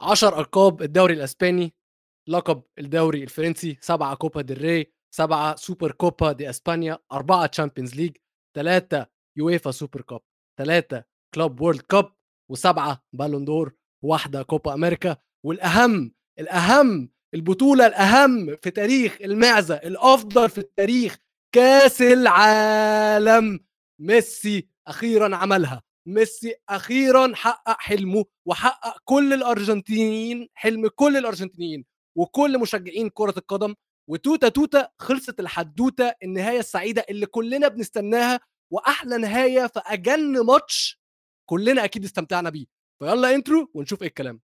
10 ألقاب الدوري الإسباني لقب الدوري الفرنسي سبعة Copa del Rey سبعة Supercopa de España أربعة Champions League ثلاثة UEFA Super Cup ثلاثة Club World Cup وسبعة Ballon d'Or واحدة Copa América. والأهم الأهم البطولة الأهم في تاريخ المعزة الأفضل في التاريخ كأس العالم. ميسي أخيرا عملها. ميسي أخيرا حقق حلمه وحقق كل الأرجنتينيين حلم كل الأرجنتينيين وكل مشجعين كرة القدم وتوتا توتا خلصت الحدوتة النهاية السعيدة اللي كلنا بنستناها وأحلى نهاية في أجن ماتش كلنا أكيد استمتعنا بيه. يلا intro ونشوف إيه الكلام.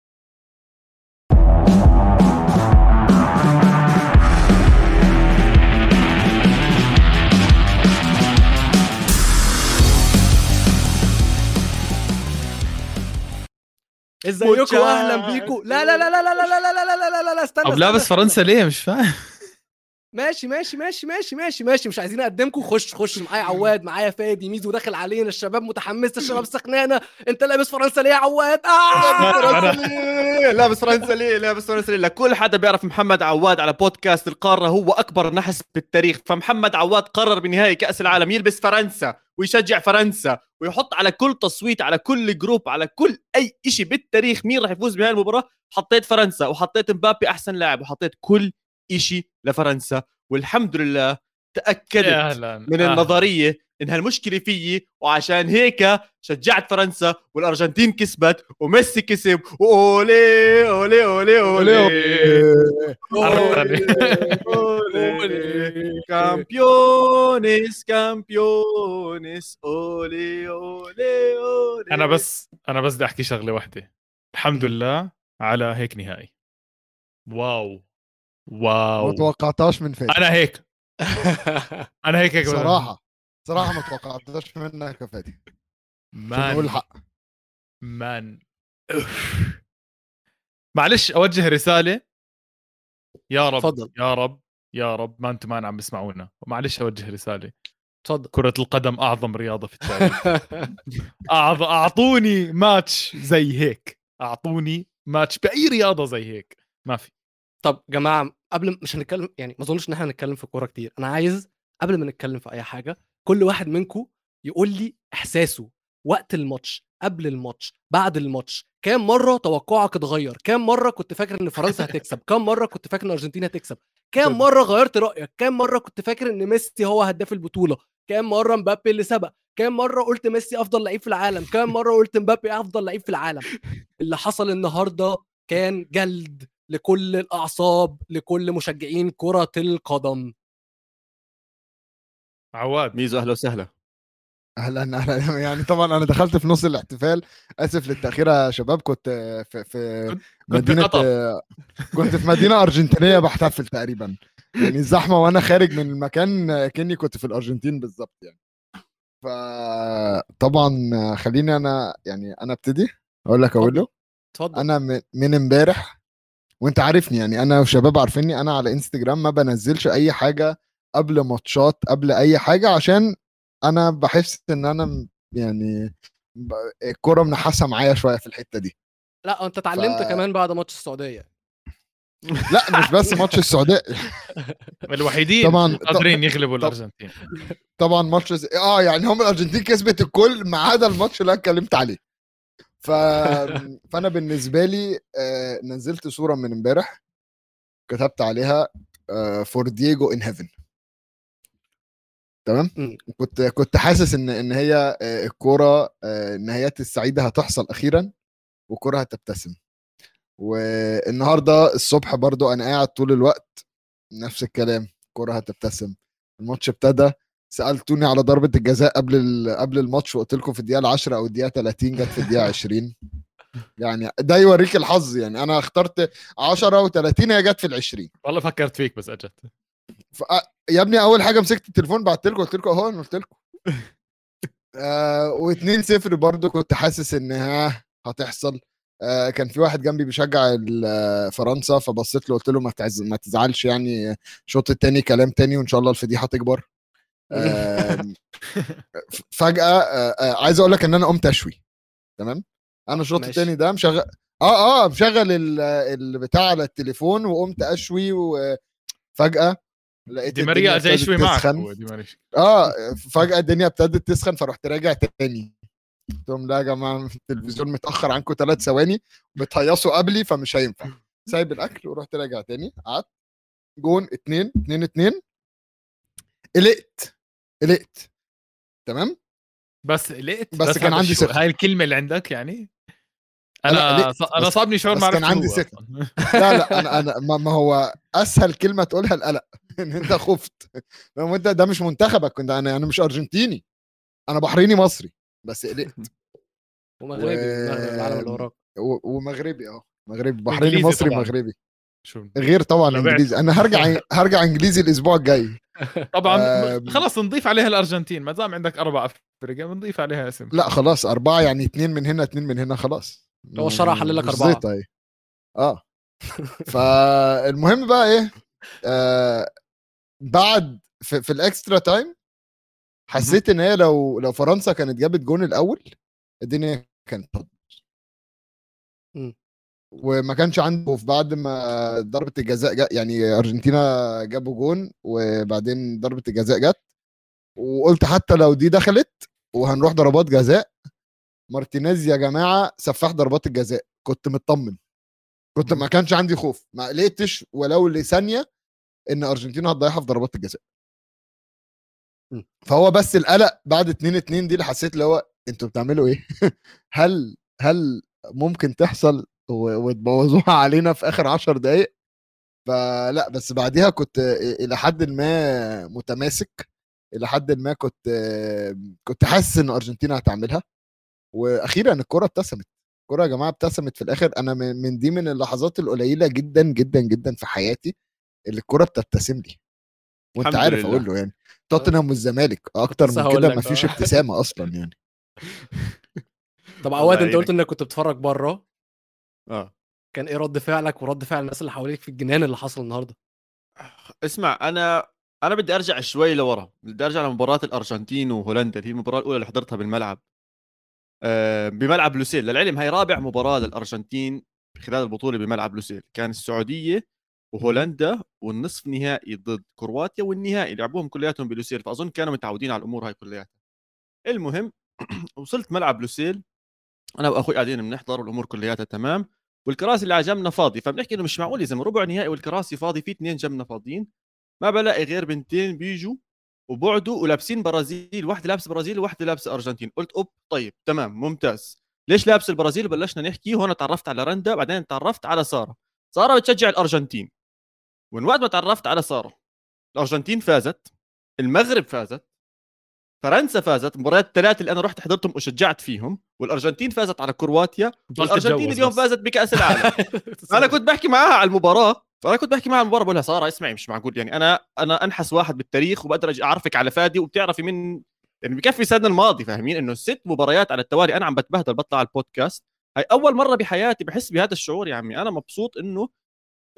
ازيكم أهلا بيكم لا لا لا لا لا لا لا لا لا لا لا لا استنى طب لابس فرنسا ليه مش فاهم ماشي ماشي ماشي ماشي ماشي ماشي مش عايزين اقدمكم خش خش معايا عواد معايا فادي ميزو داخل علينا الشباب متحمسه الشباب سخنانه انت لابس فرنسا ليه يا عواد آه! لابس فرنسا ليه لابس فرنسا ليه لكل حدا بيعرف محمد عواد على بودكاست القاره هو اكبر نحس بالتاريخ فمحمد عواد قرر بنهائي كاس العالم يلبس فرنسا ويشجع فرنسا ويحط على كل تصويت على كل جروب على كل أي شيء بالتاريخ مين راح يفوز بهاي المباراة حطيت فرنسا وحطيت مبابي أحسن لاعب وحطيت كل شيء لفرنسا. والحمد لله تأكدت من النظرية إنها المشكلة فيي وعشان هيك شجعت فرنسا والأرجنتين كسبت وميسي كسب و olé olé olé olé. campeones campeones. olé olé olé. أنا بس أنا بس بدي أحكي شغلة واحدة الحمد لله على هيك نهائي. واو. واو. ما توقعتهاش من فادي أنا هيك. أنا هيك هيك. صراحة. صراحة ما توقعتهاش منك يا فادي. مان. نقول الحق مان. معلش أوجه رسالة. يا رب تفضل. يا رب يا رب. ما أنتم مان عم بسمعونا. ومعلش أوجه رسالة. اتفضل كرة القدم أعظم رياضة في التاريخ. أعظ... أعطوني ماتش زي هيك. أعطوني ماتش بأي رياضة زي هيك. ما في. طب جماعة قبل مش هنتكلم يعني ما أظنش إن إحنا هنتكلم في الكوره كتير. أنا عايز قبل ما نتكلم في أي حاجة كل واحد منكم يقول لي إحساسه وقت الماتش قبل الماتش بعد الماتش. كام مرة توقعك اتغير؟ كام مرة كنت فاكر إن فرنسا هتكسب؟ كام مرة كنت فاكر إن الارجنتين هتكسب؟ كام مرة غيرت رأيك؟ كام مرة كنت فاكر إن ميسي هو هداف البطولة؟ كام مرة مبابي اللي سبق؟ كام مرة قلت ميسي أفضل لعيب في العالم؟ كام مرة قلت مبابي أفضل لعيب في العالم؟ اللي حصل النهارده كان جلد لكل الأعصاب لكل مشجعين كرة القدم. عواد. ميزو أهلا وسهلا. أهلا أهلا. يعني طبعا أنا دخلت في نص الاحتفال آسف للتأخير يا شباب كنت في في كنت مدينة. كنت في مدينة أرجنتينية بحتفل تقريبا. يعني الزحمة وأنا خارج من المكان كأني كنت في الأرجنتين بالظبط يعني. فطبعا خليني أنا يعني أنا أبتدي. أقول لك أقول له اتفضل. أنا من- من امبارح وأنت عارفني يعني أنا وشباب عارفيني أنا على إنستجرام ما بنزلش أي حاجة قبل ماتشات قبل أي حاجة عشان أنا بحس إن أنا يعني الكورة منحاسه معايا شوية في الحتة دي. لا أنت اتعلمت ف- كمان بعد ماتش السعودية. لا مش بس ماتش السعودية. الوحيدين طبعا قادرين يغلبوا الأرجنتين. طبعا ماتش آه يعني هم الأرجنتين كسبت الكل ما عدا الماتش اللي أنا اتكلمت عليه. ف... فأنا بالنسبة لي آه نزلت صورة من امبارح كتبت عليها for Diego in heaven تمام. كنت كنت حاسس إن إن هي آه، الكورة آه، النهايات السعيدة هتحصل أخيرا والكوره هتبتسم. والنهاردة الصبح برضو أنا قاعد طول الوقت نفس الكلام الكوره هتبتسم. الماتش ابتدى سألتوني على ضربة الجزاء قبل ال- قبل الماتش وقلت لكم في الدقيقة 10 أو الدقيقة 30 جت في الدقيقة 20 يعني ده يوريك الحظ يعني أنا اخترت 10 و30 هي جت في ال 20 والله فكرت فيك بس أجت. ف... يا ابني أول حاجة مسكت التليفون بعت لكم قلت لكم أهو أنا قلت لكم. آه و2 0 برضو كنت حاسس إن ها هتحصل. آه كان في واحد جنبي بيشجع آه، فرنسا فبصيت له قلت له ما تعز... ما تزعلش يعني. الشوط التاني كلام تاني وإن شاء الله الفضيحه تكبر آه فجأة آه آه عايز أقول لك إن أنا قمت أشوي. تمام؟ أنا الشوط ماشي. التاني ده مشغل آه آه مشغل ال- البتاع على التليفون وقمت أشوي وفجاه لقيت دي ماريا يشوي ابتدت معك دي ماريا آه فجأة الدنيا ابتدت تسخن فرحت راجع تاني. قلت لهم لا يا جماعة التلفزيون متأخر عنكم ثلاث ثواني بتهيصوا قبلي فمش هينفع. سايب الأكل ورحت راجع تاني. قعدت. جون اتنين اتنين اتنين. قلقت. قلقت. تمام؟ بس لقيت بس كان هذا عندي ثقة. هاي الكلمة اللي عندك يعني؟ أنا أنا بس- صابني شعور بس ما كان عندي. أصلاً. لا لا أنا أنا ما ما هو أسهل كلمة تقولها القلق. إن أنت خفت. لو أنت ده مش منتخبك كنت أنا أنا مش أرجنتيني. أنا بحريني مصري بس قلقت. ومغربي العالم اللي وراك. ومغربي آه. مغربي بحريني مصري طبعاً. مغربي غير طبعا لو. إنجليزي. أنا هرجع هرجع إنجليزي الأسبوع الجاي. طبعا. خلص نضيف عليها الأرجنتين. ما دام عندك أربع افرقه بنضيف عليها اسم. لا خلاص أربعة يعني اتنين من هنا اتنين من هنا خلاص. هو الشرع حلل لك. زيطة اهي آه. فالمهم بقى إيه؟ آه بعد في, في ال extra time حسيت إن هي لو لو فرنسا كانت جابت جون الأول الدنيا كانت. وما كانش عندي خوف. بعد ما ضربة الجزاء جا يعني أرجنتينا جابوا جون وبعدين ضربة الجزاء جت وقلت حتى لو دي دخلت وهنروح ضربات جزاء مارتينيز يا جماعة سفاح ضربات الجزاء. كنت مطمن. كنت ما كانش عندي خوف. ما قلقتش ولو لثانية إن ارجنتينا هتضيعها في ضربات الجزاء. فهو بس القلق بعد 2 2 دي اللي حسيت اللي هو أنتوا بتعملوا إيه؟ هل هل ممكن تحصل وتبوظوها علينا في آخر 10 دقائق فلا بس بعديها كنت إلى حد ما متماسك إلى حد ما كنت كنت حاسس إن ارجنتينا هتعملها. وأخيرا الكرة ابتسمت. الكرة يا جماعة ابتسمت في الآخر. أنا من دي من اللحظات القليلة جدا جدا جدا في حياتي الكرة بتبتسم لي. وأنت عارف لله. أقول له يعني توتنهام والزمالك أكتر من كده مفيش. ابتسامة أصلا يعني. طب عواد أنت. قلت إنك كنت بتتفرج بره؟ آه. كان إيه رد فعلك ورد فعل الناس اللي حواليك في الجنان اللي حصل النهارده؟ اسمع أنا أنا بدي أرجع شوي لورا. بدي أرجع لمباراة الأرجنتين وهولندا. اللي هي المباراة الأولى اللي حضرتها بالملعب. آه، بملعب لوسيل. للعلم هي رابع مباراة للأرجنتين خلال البطولة بملعب لوسيل. كان السعودية وهولندا والنصف نهائي ضد كرواتيا والنهائي لعبوهم كلياتهم بلوسيل فأظن كانوا متعودين على الأمور هاي كلياتها. المهم وصلت ملعب لوسيل. أنا وأخوي قاعدين بنحضر والأمور كلياتها تمام. والكراسي اللي على جنبنا فاضي فبنحكي إنه مش معقول اذا من ربع نهائي والكراسي فاضي في اثنين جنبنا فاضيين. ما بلاقي غير بنتين بيجوا وبعدوا ولابسين برازيل واحدة لابسة برازيل وواحدة لابسة أرجنتين. قلت أوب طيب تمام ممتاز. ليش لابس البرازيل؟ بلشنا نحكي هون تعرفت على رندا بعدين تعرفت على سارة. سارة بتشجع الأرجنتين. ومن وقت ما تعرفت على سارة الأرجنتين فازت المغرب فازت فرنسا فازت مباريات الثلاثه اللي أنا رحت حضرتهم وشجعت فيهم والأرجنتين فازت على كرواتيا والأرجنتين اليوم. فازت بكأس العالم. أنا كنت بحكي معاها على المباراة فأنا كنت بحكي معاها على المباراة بقول لها سارة اسمعي مش معقول يعني أنا أنا أنحس واحد بالتاريخ وبقدر أعرفك على فادي وبتعرفي من يعني بكفي السنة الماضي فاهمين؟ إنه ست مباريات على التوالي أنا عم بتبهدل بطلع على البودكاست. هاي أول مرة بحياتي بحس بهذا الشعور يا عمي. أنا مبسوط إنه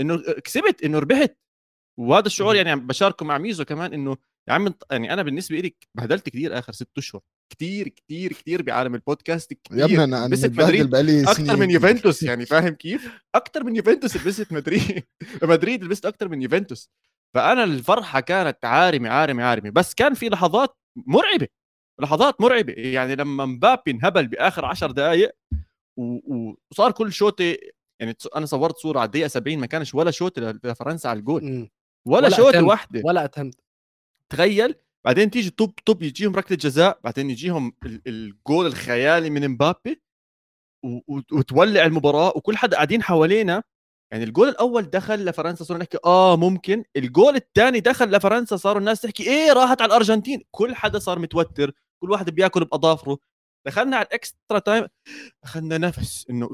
إنه كسبت إنه ربحت. وهذا الشعور يعني بشاركه مع ميزو كمان إنه يا عم يعني أنا بالنسبة لي بهدلت كثير آخر ست أشهر. كثير كثير كثير بعالم البودكاست كثير يا ابني أنا لبست مدريد بقالي أكثر من يوفنتوس يعني فاهم كيف؟ أكثر من يوفنتوس لبست مدريد. مدريد لبست أكثر من يوفنتوس. فأنا الفرحة كانت عارمة عارمة عارمة. بس كان في لحظات مرعبة لحظات مرعبة. يعني لما مبابي انهبل بآخر عشر دقائق و- وصار كل شوطة يعني أنا صورت صورة على الدقيقة 70 ما كانش ولا ل- لفرنسا على الجول مم. ولا, ولا attempt. واحدة ولا اتهمت تخيل. بعدين تيجي طب طب يجيهم ركلة جزاء بعدين يجيهم ال- الجول الخيالي من مبابي وتولع المباراة وكل حدا قاعدين حوالينا. يعني الجول الأول دخل لفرنسا صرنا نحكي آه ممكن. الجول الثاني دخل لفرنسا صاروا الناس تحكي إيه راحت على الأرجنتين. كل حدا صار متوتر. كل واحد بياكل بأظافره. دخلنا على ال extra time. أخذنا نفس إنه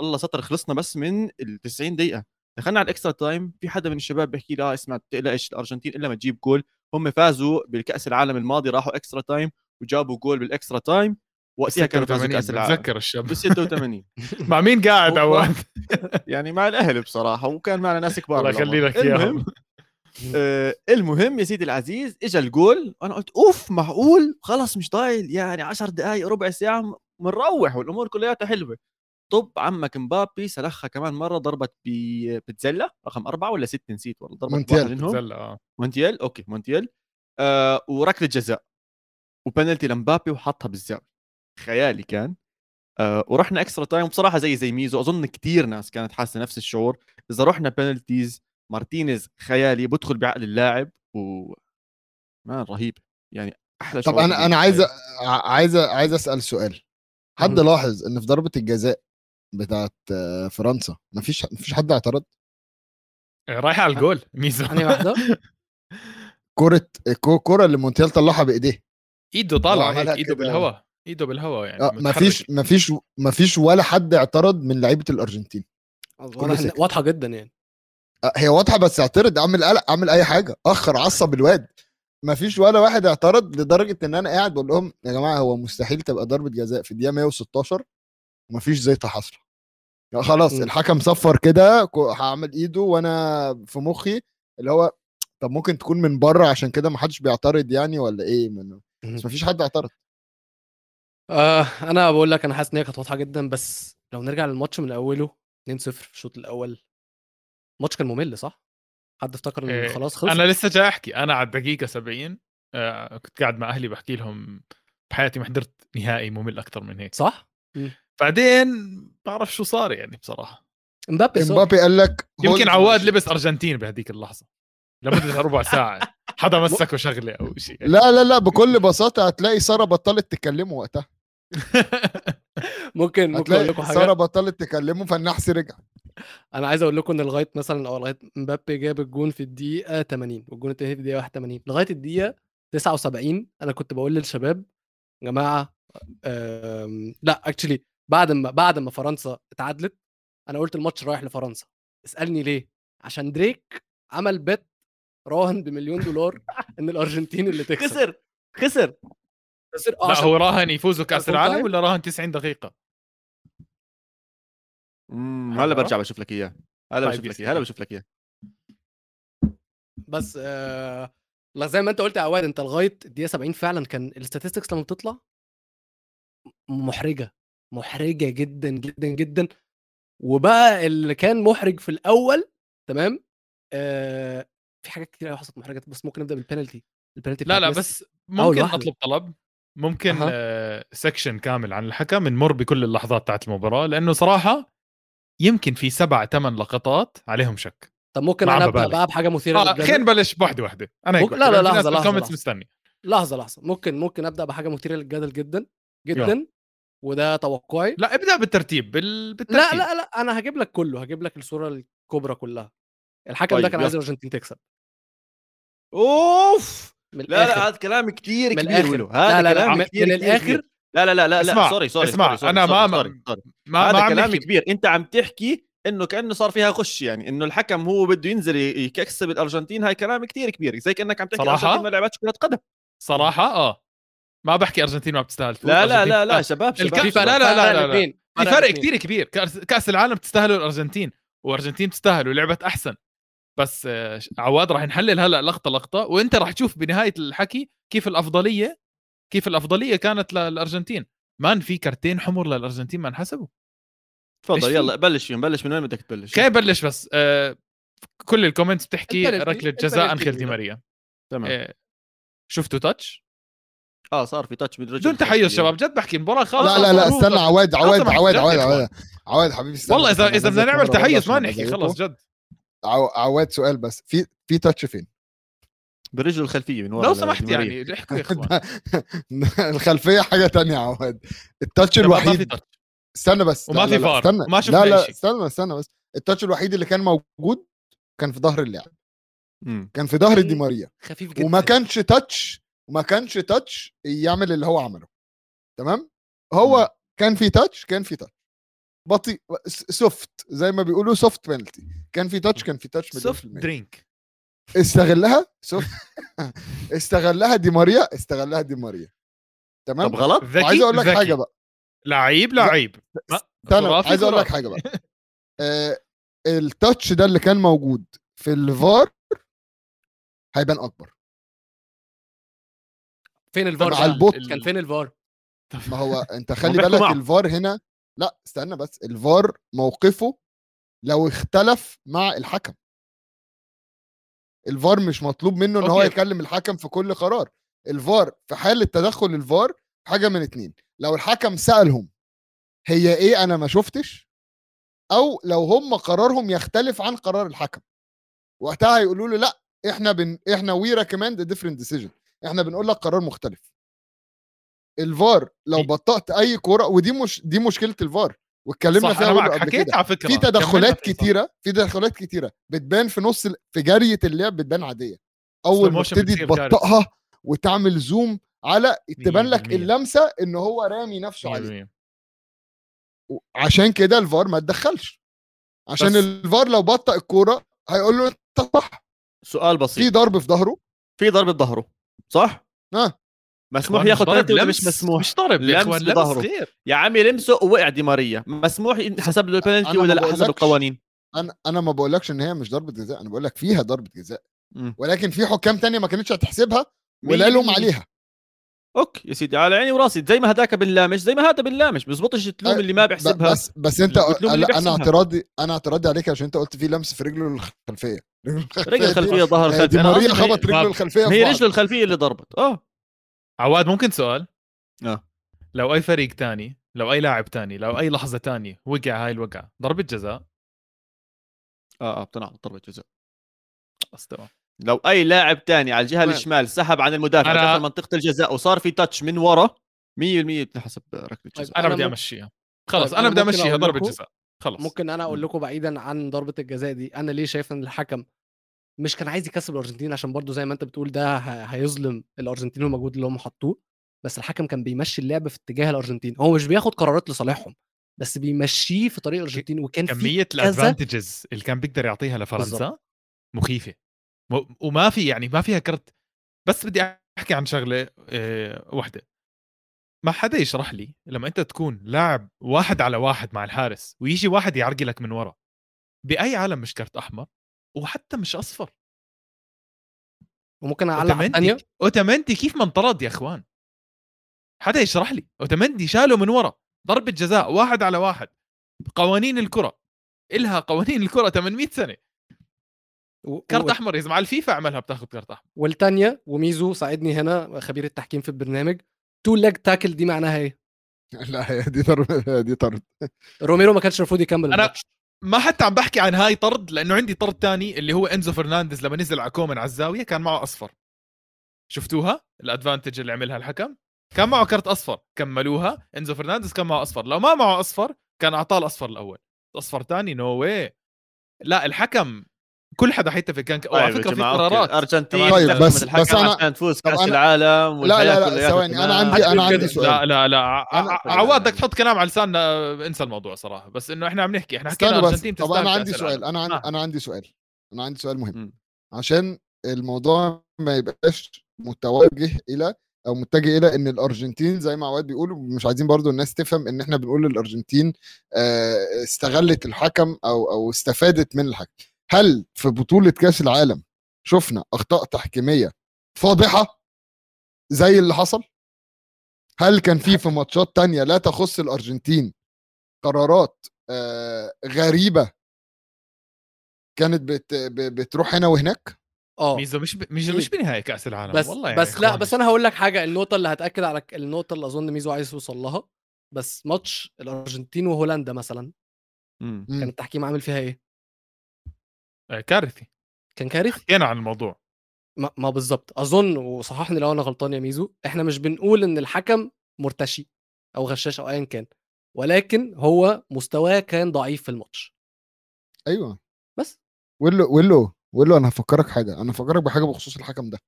الله ستر خلصنا بس من ال 90 دقيقة. دخلنا على ال extra time في حدا من الشباب بيحكي لا اسمع تقلقش الأرجنتين إلا ما تجيب جول. هم فازوا بالكأس العالم الماضي راحوا extra time وجابوا goal بال extra time وقتها كانوا فازوا 86 كاس العالم. بتذكر الشاب ب 86 مع مين قاعد عواد يعني مع الاهل بصراحة وكان معنا ناس كبار الله. يخلي لك إياهم. المهم آه المهم يا سيدي العزيز اجى الجول. أنا قلت أوف معقول؟ خلص مش ضايل يعني 10 دقائق ربع ساعة بنروح والأمور كلياتها حلوة. وطب عمك مبابي سلخها كمان مرة ضربت ب- بتضلها رقم أربعة ولا سته نسيت والله ضربت مونتيال. آه. مونتيال okay مونتيال. آه وركلة جزاء. وبنالتي لمبابي وحطها بالزاوية. خيالي كان. آه ورحنا extra time بصراحه زي زي ميزو. أظن كثير ناس كانت حاسة نفس الشعور. إذا رحنا penalties مارتينيز خيالي بدخل بعقل اللاعب و man رهيب. يعني أحلى طب أنا. أنا عايز عايز عايز أسأل سؤال. حد. لاحظ إن في ضربة الجزاء بتاعت آه، فرنسا. مفيش مفيش حد اعترض؟ رايحه على الجول ميزو. انهي واحدة؟ كرة الكو- الكره اللي مونتيال طلعها بإيديه. ايده طالعه هيك ايده. بالهواء ايده بالهواء يعني آه،. مفيش مفيش مفيش ولا حد اعترض من لعيبة الأرجنتين. واضحة جدا يعني. آه، هي واضحة بس اعترض اعمل قلق اعمل أي حاجة. أخر عصب الواد مفيش ولا واحد اعترض لدرجة إن أنا قاعد بقول لهم يا جماعة هو مستحيل تبقى ضربة جزاء في الدقيقة 116 ومفيش زيطة حاصلة. يعني خلاص مم. الحكم صفر كده كو- هعمل إيده وأنا في مخي اللي هو طب ممكن تكون من بره عشان كده محدش بيعترض يعني ولا إيه؟ من بس مفيش حد اعترض. آه أنا بقول لك أنا حاسس إن هي كانت واضحة جدا بس لو نرجع للماتش من أوله 2-0 في الشوط الأول. الماتش كان ممل صح؟ حد افتكر إن إيه، خلاص خلص أنا لسه جاي أحكي. أنا على الدقيقة 70 آه كنت قاعد مع أهلي بحكي لهم بحياتي ما حضرت نهائي ممل أكثر من هيك. صح؟ بعدين بعرف شو صار يعني بصراحة. امبابي صار. امبابي قال لك يمكن عواد. لبس ارجنتين بهذيك اللحظة. لمدة ربع ساعة. حدا مسكه شغلة أو شيء. لا لا لا بكل بساطة هتلاقي سارة بطلت تكلمه وقتها. ممكن ممكن أقول لكم سارة حاجة بطلت تكلمه فالنحس رجع. أنا عايز أقول لكم إن لغاية مثلا أو لغاية امبابي جاب الجون في الدقيقة 80 والجون التاني في الدقيقة 81 لغاية الدقيقة 79 أنا كنت بقول للشباب يا جماعة أم... لا actually بعد ما بعد ما فرنسا اتعادلت أنا قلت الماتش رايح لفرنسا. اسألني ليه؟ عشان دريك عمل bet راهن بمليون دولار إن الأرجنتين اللي تكسب. خسر خسر. خسر. آه لا هو راهن يفوزوا كأس العالم؟ ولا راهن 90 دقيقة؟ مم، حلو. هلا برجع بشوف لك إياه. هلا طيب بشوف لك. إياه هلا بشوف لك إياه. بس آه لا زي ما أنت قلت يا عواد أنت لغاية الدقيقة 70 فعلا كان الاستاتستكس لما بتطلع محرجة. محرجة جدا جدا جدا. وبقى اللي كان محرج في الأول تمام؟ آه في حاجات كتير قوي حصلت محرجة. بس ممكن نبدأ بال penalty ال penalty لا لا. بس. ممكن لوحده. أطلب طلب. ممكن أها. آه section كامل عن الحكم نمر بكل اللحظات تاعت المباراة. لأنه صراحة يمكن في سبع ثمان لقطات عليهم شك. طب ممكن أنا أبدأ. بقى بحاجة مثيرة آه للجدل؟ خلينا نبلش بواحدة واحدة. أنا هيك ممكن- لا، لا، لحظة، بال comments لحظة. مستني لحظة لحظة. ممكن ممكن أبدأ بحاجة مثيرة للجدل جدا جدا. وده توقعي؟ لا ابدأ بالترتيب بال... بالترتيب. لا لا لا أنا هجيب لك كله هجيب لك الصورة الكبرى كلها. الحكم ده طيب، كان. عايز الارجنتين تكسب أوف! من لا الآخر. لا هذا كلام كثير من كبير لا هذا لا لا كلام من كثير من الآخر كبير. لا لا لا لا اسمع، لا sorry sorry اسمع، sorry، sorry، ما- sorry، sorry. ما هذا كلام نحكي. كبير. أنت عم تحكي إنه كأنه صار فيها غش يعني إنه الحكم هو بده ينزل يكسب الأرجنتين هاي كلام كثير كبير زي كأنك عم تحكي؟ الأرجنتين ما لعبتش كرة قدم. صراحة؟ آه. ما بحكي أرجنتين ما بتستاهل لا لا لا لا. شباب شباب. لا لا لا لا. في فرق. كثير كبير كاس كأس العالم بتستاهلوا الأرجنتين وأرجنتين بتستاهل ولعبت أحسن بس آه، عواد راح نحلل هلا لقطة لقطة وأنت راح تشوف بنهاية الحكي كيف الافضليه كيف الأفضلية كانت للأرجنتين man في كرتين حمر للأرجنتين ما انحسبوا تفضل؟ يلا بلش فيهم بلش من وين بدك تبلش كيف بلش بس آه كل ال comments بتحكي ركلة جزاء أنخيل دي. ماريا تمام آه شفتوا touch آه صار في تاتش من رجل بدون تحيز شباب جد بحكي المباراه خلص لا لا لا استنى عواد عواد عواد عواد. عواد عواد حبيبي استنى والله اذا إذا بدنا نعمل تحيز ما نحكي. خلص جد عو- عواد سؤال بس في في تاتش فين؟ برجله الخلفية من ورا لو سمحت. يعني احكوا يا إخوان الخلفية حاجة تانية يا عواد التاتش ما الوحيد تاتش استنى بس وما في فار، استنى وما شفنا لا لا. استنى استنى بس التاتش الوحيد اللي كان موجود كان في ظهر اللاعب. كان في ظهر دي ماريا خفيف جدا وما كانش touch وما كانش touch يعمل اللي هو عمله. تمام؟ هو كان في touch كان في touch بطيء soft زي ما بيقولوا soft penalty كان في touch كان في touch soft. درينك استغلها؟ soft استغلها دي ماريا؟ استغلها دي ماريا. تمام؟ طب غلط؟ ذكي؟ وعايز أقول لك ذكي. حاجة بقى. لعيب لعيب. ما- استنى عايز أقول لك. حاجة بقى. آه ال touch ده اللي كان موجود في الفار هيبان أكبر. فين الفار مع بقى؟ البوت. كان فين الفار ما هو انت خلي بالك معه. الفار هنا لا استنى بس الفار موقفه لو اختلف مع الحكم الفار مش مطلوب منه ان هو. يكلم الحكم في كل قرار الفار في حاله تدخل الفار حاجة من اتنين لو الحكم سألهم هي إيه أنا ما شفتش أو لو هم قرارهم يختلف عن قرار الحكم وقتها هيقولوا له لا إحنا بن إحنا we recommend different decision إحنا بنقول لك قرار مختلف. الفار لو في- بطأت أي كورة ودي مش دي مشكلة الفار واتكلمنا فيها قبل حكيت كده. على فكرة. في تدخلات في كتيرة في تدخلات كتيرة بتبان في نص في جريه اللعب بتبان عادية. أول ما تبتدي. تبطئها وتعمل zoom على تبان لك 100%. اللمسة إن هو رامي نفسه عليه. 100%. عشان كده الفار ما اتدخلش عشان بس- الفار لو بطأ الكورة هيقول له أنت صح. سؤال في بسيط. ضرب في ظهره. في ضربه ظهره. صح آه مسموح ياخذ بنالتي ولا مش مسموح مش ضرب يا إخوان لمس. غير يا عمي لمسه ووقع دي ماريا مسموح حسب له البنالتي ولا لا حسب. القوانين أنا أنا ما بقولكش إن هي مش ضربة جزاء أنا بقول لك فيها ضربة جزاء. ولكن في حكام تانية ما كانتش هتحسبها ولا لهم بالمية. عليها okay يا سيدي على عيني وراسي زي ما هداك بنلامش زي ما هذا بنلامش بزبطش تلوم أه، اللي ما بيحسبها بس بس أنت لا، أنا. اعتراضي أنا اعتراضي عليك عشان أنت قلت في لمس في رجله الخلفية رجله رجل الخلفية ظهر دي, الخلفي دي ماريا خبط رجله. الخلفية في هي. رجله الخلفية اللي ضربت آه عواد ممكن سؤال آه. لو أي فريق تاني لو أي لاعب تاني لو أي لحظة تانية وقع هاي الوقعة ضربة جزاء آه آه بتنعطى ضربة جزاء بس تمام لو أي لاعب تاني على الجهة. الشمال سحب عن المدافع أنا- دخل منطقة الجزاء وصار في تاتش من ورا 100% بتنحسب ركلة جزاء. أنا أنا بدي أمشيها. خلص طيب، أنا أنا بدي أمشيها أقول ضربة جزاء. خلص. ممكن أنا أقول لكم بعيدا عن ضربة الجزاء دي. أنا ليه شايف إن الحكم مش كان عايز يكسب الأرجنتين؟ عشان برضو زي ما أنت بتقول ده هيظلم الأرجنتين والمجهود اللي هم حطوه. بس الحكم كان بيمشي اللعب في اتجاه الأرجنتين. هو مش بياخد قرارات لصالحهم بس بيمشيه في طريق الأرجنتين. وكان في كمية ال advantages اللي كان بيقدر يعطيها لفرنسا بالظبط. مخيفة. وما في يعني ما فيها كرت. بس بدي أحكي عن شغلة أه واحدة ما حدا يشرح لي لما أنت تكون لاعب واحد على واحد مع الحارس ويجي واحد يعرقلك من ورا بأي عالم مش كرت أحمر وحتى مش أصفر؟ وممكن أعلق أوتامندي أوتامندي كيف ما انطرد يا أخوان؟ حدا يشرح لي. أوتامندي شاله من ورا ضربة جزاء واحد على واحد قوانين الكرة إلها قوانين الكرة 800 سنة. كارت أحمر يا زلمه على الفيفا عملها بتاخذ كارت أحمر. والتانية وميزو ساعدني هنا خبير التحكيم في البرنامج. two leg tackle دي معناها إيه؟ لا هي دي ضربه دي طرد. روميرو ما كانش المفروض يكمل أنا- الماتش. ما حتى عم بحكي عن هاي طرد لأنه عندي طرد تاني اللي هو إنزو فرنانديز لما نزل على كومن على الزاوية كان معه أصفر. شفتوها؟ ال advantage اللي عملها الحكم. كان معه كرت أصفر كملوها. إنزو فرنانديز كان معه أصفر. لو ما معه أصفر كان أعطاه الأصفر الأول. أصفر تاني no way لا الحكم كل حدا حيتفق كان ك... وعلى طيب يا فكرة في. قرارات أرجنتين طيب، استخدمت بس- الحكم بس أنا- عشان تفوز كأس أنا- العالم لا، لا، لا، ثواني، أنا تمام. عندي- أنا حد عندي. سؤال. لا لا لا أنا- عواد بدك تحط كلام على لساننا انسى الموضوع صراحة بس إنه إحنا عم نحكي إحنا حكينا أرجنتين طب أنا عندي سؤال. أنا عندي آه. أنا عندي سؤال أنا عندي سؤال مهم. عشان الموضوع ما يبقاش متوجه إلى أو متجه إلى إن الأرجنتين زي ما عواد بيقول مش عايزين برضو الناس تفهم إن إحنا بنقول الأرجنتين آه، استغلت الحكم أو أو استفادت من الحكم هل في بطولة كأس العالم شفنا أخطاء تحكيمية فاضحة زي اللي حصل هل كان في في ماتشات تانية لا تخص الأرجنتين قرارات آه، غريبة كانت بت بتروح هنا وهناك آه ميزو مش ب... ميزو مش بنهاية كأس العالم بس والله يعني بس لا. بس أنا هقول لك حاجة النقطة اللي هتأكد على النقطة اللي أظن ميزو عايز يوصل لها بس ماتش الأرجنتين وهولندا مثلا مم. كان. التحكيم عامل فيها إيه؟ آه، كارثي. كان كارثي؟ حكينا عن الموضوع. ما, ما بالظبط أظن وصححني لو أنا غلطان يا ميزو إحنا مش بنقول إن الحكم مرتشي أو غشاش أو ايا كان ولكن هو مستواه كان ضعيف في الماتش. أيوه. بس. ويلو ويلو ويلو أنا هفكرك حاجة. أنا هفكرك بحاجة بخصوص الحكم ده.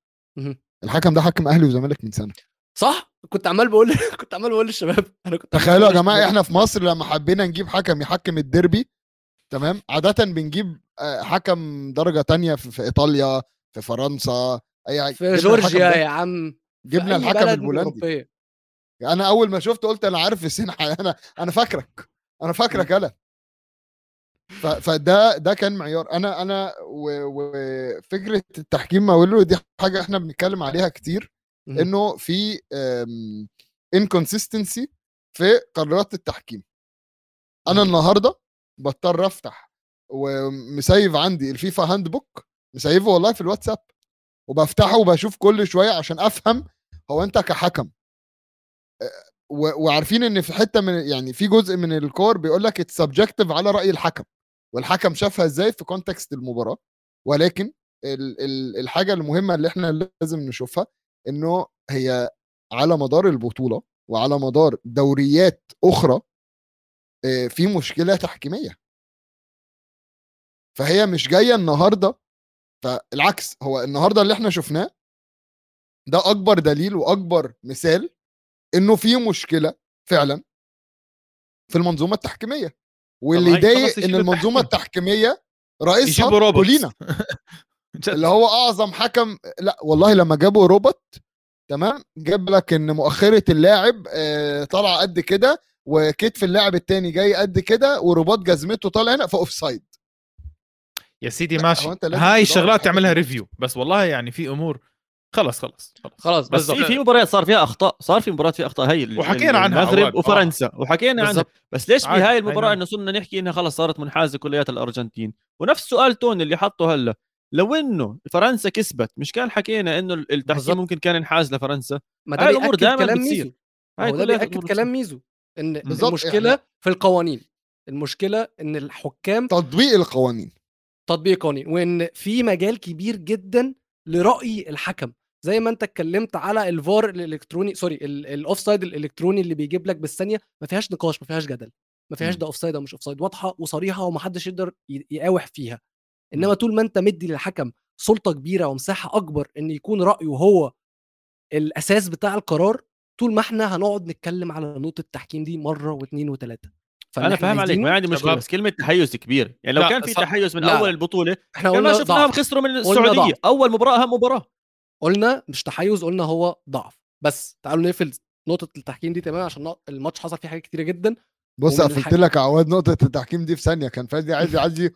الحكم ده حكم أهلي وزمالك من سنة. صح؟ كنت عمال بقول كنت عمال بقول للشباب. أنا كنت تخيلوا يا جماعة. إحنا في مصر لما حبينا نجيب حكم يحكم الديربي تمام؟ عاده بنجيب آه، حكم درجة تانية في, في إيطاليا في فرنسا أي في جورجيا يا عم جبنا الحكم البولندي. أنا أول ما شفت قلت أنا عارف السين أنا أنا فاكرك أنا فاكرك أنا. فده ده كان معيار. أنا أنا وفكره التحكيم ما ويلو دي حاجة إحنا بنتكلم عليها كتير. إنه في انكونسيستنسي في قرارات التحكيم. أنا النهارده بضطر أفتح ومسيف عندي الفيفا handbook مسيفه والله في الواتساب وبفتحه وبشوف كل شوية عشان أفهم هو أنت كحكم. وعارفين إن في حتة من يعني في جزء من الكور بيقول لك subjective على رأي الحكم والحكم شافها إزاي في context المباراة ولكن ال- ال- الحاجة المهمة اللي إحنا لازم نشوفها إنه هي على مدار البطولة وعلى مدار دوريات أخرى في مشكلة تحكيمية. فهي مش جاية النهارده فالعكس هو النهارده اللي إحنا شفناه ده أكبر دليل وأكبر مثال إنه في مشكلة فعلا في المنظومة التحكيمية. واللي يضايق إن المنظومة التحكيم. التحكيمية رئيسها بولينا. اللي هو أعظم حكم لا والله لما جابوا روبوت تمام جاب لك إن مؤخرة اللاعب آه، طالعه قد كده وكتف اللاعب التاني جاي قد كده ورباط جزمته طالع هنا فأوف سايد. يا سيدي ماشي. هاي الشغلات تعملها review بس والله يعني في أمور. خلص خلص خلص خلاص بس في في مباريات صار فيها أخطاء صار في مباريات فيها أخطاء. هي وحكينا عنها المغرب. وفرنسا. وحكينا عنها. بس ليش في عادي، هاي هاي المباراة. إنه صرنا نحكي إنها خلص صارت منحازة كليات الأرجنتين. ونفس سؤال توني اللي حطه هلا. لو إنه فرنسا كسبت مش كان حكينا إنه التحكيم. ممكن كان ينحاز لفرنسا؟ ما هاي دايماً كلام بتصير. ميزو. هاي ده كلها بيأكد كلام. ميزو. إن المشكلة إحنا- في القوانين المشكلة إن الحكام تطبيق القوانين. تطبيق قوانين وإن في مجال كبير جدا لرأي الحكم. زي ما أنت اتكلمت على الفار الإلكتروني sorry ال offside الإلكتروني اللي بيجيب لك بالثانية ما فيهاش نقاش ما فيهاش جدل ما فيهاش مم. ده offside أو مش offside واضحة وصريحة ومحدش يقدر يقاوح فيها. إنما طول ما أنت مدي للحكم سلطة كبيرة ومساحة أكبر إن يكون رأيه هو الأساس بتاع القرار طول ما إحنا هنقعد نتكلم على نقطة التحكيم دي مرة واثنين وثلاثه أنا فاهم عليك ما عندي مشكلة. بس كلمة تحيز كبير يعني لو كان في تحيز من لا، أول. البطولة إحنا كان ما قلنا شفناهم خسروا من قلنا السعودية. ضعف. أول مباراة أهم مباراة. قلنا مش تحيز قلنا هو ضعف. بس تعالوا نقفل نقطة التحكيم دي تماما عشان الماتش حصل فيه حاجات كتيرة جدا. بص قفلت لك يا عواد نقطة التحكيم دي في ثانية. كان فادي عايز يعدي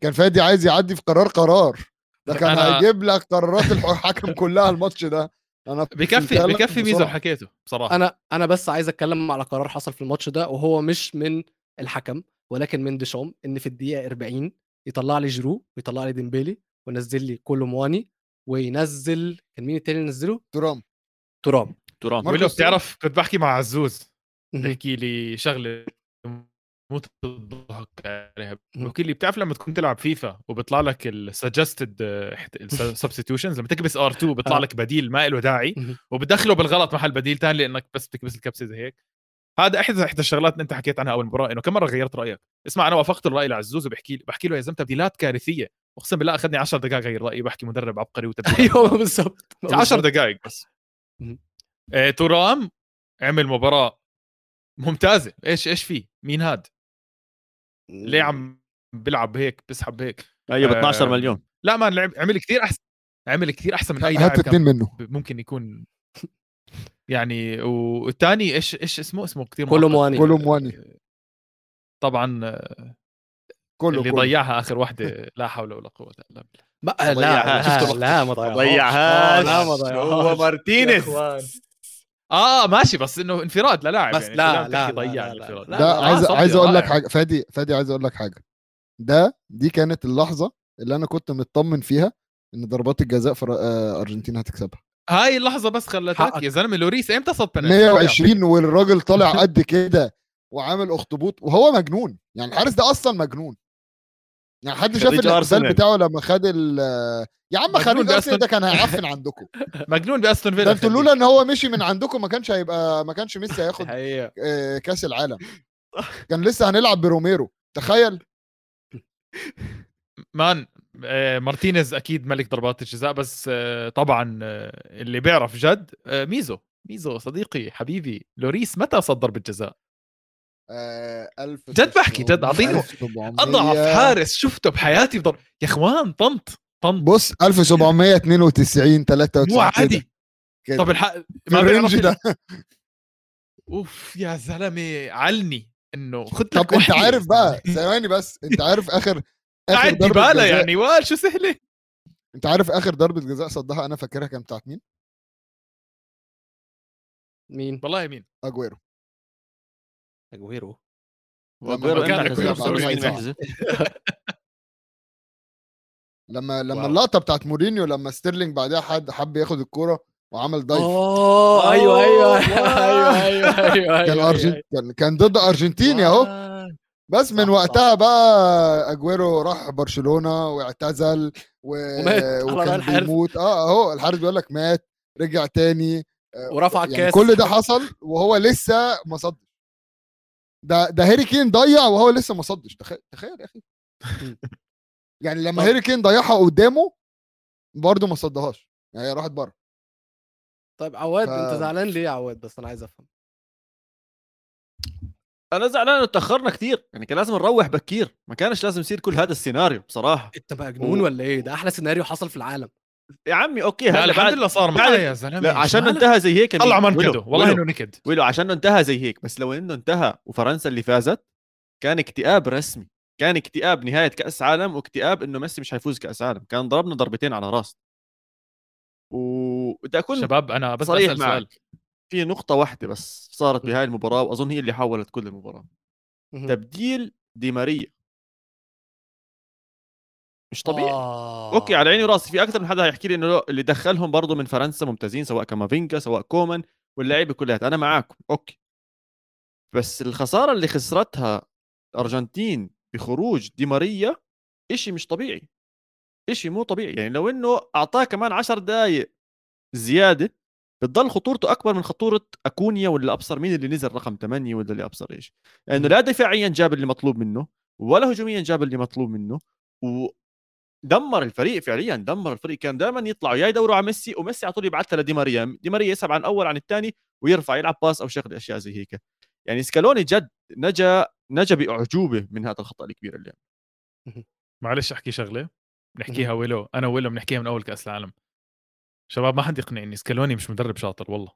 كان فادي عايز يعدي في قرار قرار. ده كان أنا- هيجيب لك قرارات الحكم كلها الماتش ده. أنا بكفي بكفي. اللي حكيته بصراحة أنا أنا بس عايز أتكلم على قرار حصل في الماتش ده وهو مش من الحكم ولكن من ديشام إن في الدقيقة 40 يطلع لي جيرو ويطلع لي ديمبيلي وينزل لي كولو مواني وينزل كان مين التاني اللي نزله؟ تورام تورام تورام. بتعرف كنت بحكي مع عزوز. بحكي لي شغلة مو تضحك عليها مم. بحكي لي بتعرف لما تكون تلعب فيفا وبيطلع لك ال suggested ال substitutions لما تكبس R 2 بيطلع آه. لك بديل ما له داعي. وبتدخله بالغلط محل بديل ثاني لأنك بس بتكبس الكبسة زي هيك. هذا إحدى إحدى الشغلات اللي أنت حكيت عنها أول مباراه إنه كم مرة غيرت رأيك؟ اسمع أنا وافقت الرأي لعزوز وبحكي بحكي له يا زلمة تبديلات كارثية. أقسم بالله أخذني 10 دقائق غير رأيي بحكي مدرب عبقري وتبديلات. أيوه بالظبط 10 دقائق بس. آه، تورام عمل مباراة ممتازة. إيش إيش في مين هاد؟ ليه عم بيلعب هيك بيسحب هيك هي ب 12 آه، مليون لا ما لعب عمل كثير أحسن عمل كثير أحسن من أي لاعب منه ممكن يكون يعني والثاني إيش إيش اسمه اسمه كثير كولو معقد. مواني. كولو مواني. طبعا كله اللي كله. ضيعها آخر واحدة لا حول ولا قوة إلا بالله لا. لا, لا ما ضيعهاش. لا ما ضيعهاش هو مارتينيز. آه ماشي بس إنه انفراد للاعب بس يعني لا، لا، لا، لا، الانفراد لا، ده لا، عايز عايز أقول لك. حاجة فادي فادي عايز أقول لك حاجة. ده دي كانت اللحظة اللي أنا كنت مطمن فيها إن ضربات الجزاء في آه، أرجنتين هتكسبها. هاي اللحظة بس خلتك. يا زلمة لوريس إمتى صد بنالتي؟ 120 والراجل طالع قد كده وعامل أخطبوط وهو مجنون. يعني الحارس ده أصلا مجنون. يعني حد شاف الاحتفال أرسنال. بتاعه لما خد ال يا عم بأستون- ارسنال ده كان هيعفن عندكم. مجنون بأستون فيلا ده أنتوا لولا إن هو مشي من عندكم ما كانش هيبقى ما كانش ميسي هياخد آه، كأس العالم. كان لسه هنلعب بروميرو. تخيل. مان آه، مارتينيز أكيد ملك ضربات الجزاء بس آه، طبعا اللي بيعرف جد ميزو. ميزو صديقي حبيبي. لوريس متى صد ضربة جزاء؟ آه، ألف جد بحكي، جد، أعطيني أضعف حارس شفته بحياتي بضر... يا إخوان طنط طنط. بص 1792 93 مو عادي. كده. طب الحق ما الرينج ده. أوف يا زلمة علني إنه خد لك طب أنت. عارف بقى ثواني بس. أنت عارف اخر آخر قاعد ضربة ديبالا جزاء يعني وال شو سهلة. أنت عارف آخر ضربة جزاء صدها أنا فاكرها كانت بتاعت مين؟ مين؟ والله مين؟ أجويرو. أجويرو. واجويرو كان إمتى؟ لما لما. اللقطة بتاعت مورينيو لما ستيرلينج بعدها جه حب ياخد الكورة وعمل dive. آه أيوه أيوه أوه، أيوه أيوه أيوه كان أيوه أرجنت... كان كان ضد أرجنتينيا أهو. بس من وقتها بقى أجويرو راح برشلونة واعتزل و... وكان الحارس. بيموت. آه أهو الحارس بيقول لك مات رجع تاني. ورفع يعني الكاس. كل ده حصل وهو لسه ما صدش. ده ده هاري كين ضيع وهو لسه ما صدش. تخيل تخيل يا أخي. يعني لما هاري كين ضيعها قدامه برضه ما صدهاش. يعني هي راحت بره. طيب عواد ف- أنت زعلان ليه يا عواد؟ بس أنا عايز أفهم. أنا زعلان انه تاخرنا كثير يعني كان لازم نروح بكير. ما كانش لازم يصير كل هذا السيناريو بصراحة. أنت مجنون و- ولا إيه؟ ده أحلى سيناريو حصل في العالم. يا عمي okay لا هلا الحمد لله صار معي يا زلمة. لا عشان؟ انتهى زي هيك طلع؟ منكده ولو- والله إنه نكد. ولو عشان انتهى زي هيك بس لو إنه انتهى وفرنسا اللي فازت كان اكتئاب رسمي. كان اكتئاب نهاية كأس عالم واكتئاب إنه ميسي مش حيفوز كأس عالم. كان ضربنا ضربتين على راس. وبدي أكون شباب أنا بس صريح سؤال. معك. في نقطة واحدة بس صارت بهاي المباراة وأظن هي اللي حولت كل المباراة. مهم. تبديل دي ماريا. مش طبيعي. آه. okay على عيني وراسي. في أكثر من حدا هيحكي لي إنه اللي دخلهم برضه من فرنسا ممتازين سواء كامافينجا سواء كومان واللعيبه كلها أنا معاكم. okay. بس الخسارة اللي خسرتها الارجنتين بخروج دي ماريا إشي مش طبيعي. إشي مو طبيعي. يعني لو إنه أعطاه كمان عشر دقائق زيادة بتضل خطورته أكبر من خطورة أكونيا ولا أبصر مين اللي نزل رقم 8 ولا اللي أبصر إيش. لأنه لا دفاعيا جاب اللي مطلوب منه ولا هجوميا جاب اللي مطلوب منه و دمر الفريق فعليا دمر الفريق. كان دائما يطلعوا يا يدوروا على ميسي وميسي على طول يبعثها لدي ماريا. دي ماريا يسحب عن أول عن الثاني ويرفع يلعب pass أو شغله اشياء زي هيك. يعني سكالوني جد نجا نجا بأعجوبة من هذا الخطأ الكبير اللي عمله. معلش أحكي شغلة. بنحكيها ويلو. أنا ويلو بنحكيها من أول كأس العالم. شباب ما حد يقنعني. سكالوني مش مدرب شاطر والله.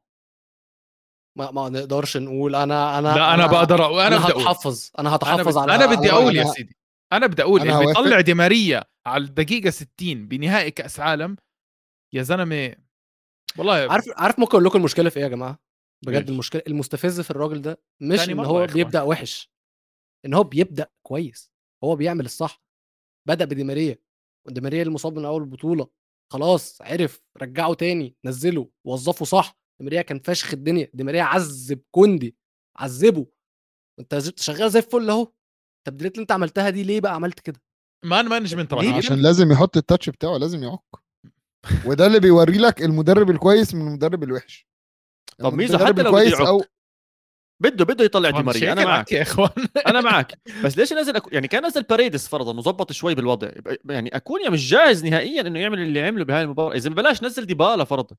ما, ما نقدرش نقول. أنا أنا لا أنا بقدر أ- أنا أنا بدي أقول. هتحفظ. أنا أنا هتحفظ بدي, على أنا بدي أنا- أقول يا أنا- سيدي. أنا بدي أقول أنا اللي. بيطلع دي ماريا على الدقيقة 60 بنهائي كأس عالم يا زلمة والله عارف عارف ممكن أقول لكم المشكلة في إيه يا جماعة بجد؟ المشكلة المستفز في الراجل ده مش إن هو. بيبدأ وحش إن هو بيبدأ كويس هو بيعمل الصح بدأ بدي ماريا ودي ماريا المصاب من أول البطولة خلاص عرف رجعه تاني نزله وظفه صح دي ماريا كان فشخ الدنيا دي ماريا عذب كوندي عذبه أنت شغال زي الفل أهو التبديلات اللي انت عملتها دي ليه بقى عملت كده؟ man management عشان لازم يحط ال touch بتاعه لازم يعك. وده اللي بيوري لك المدرب الكويس من المدرب الوحش. طب ميزو المدرب حتى لو يعك. أو بده بده يطلع دي ماريا. أنا معك. يا إخوان. أنا معك. بس ليش نزل أكو... يعني كان نزل باريدس فرضا وظبط شوي بالوضع. يعني أكونيا مش جاهز نهائيا إنه يعمل اللي عمله بهاي المباراة. إذا بلاش نزل ديبالا فرضا.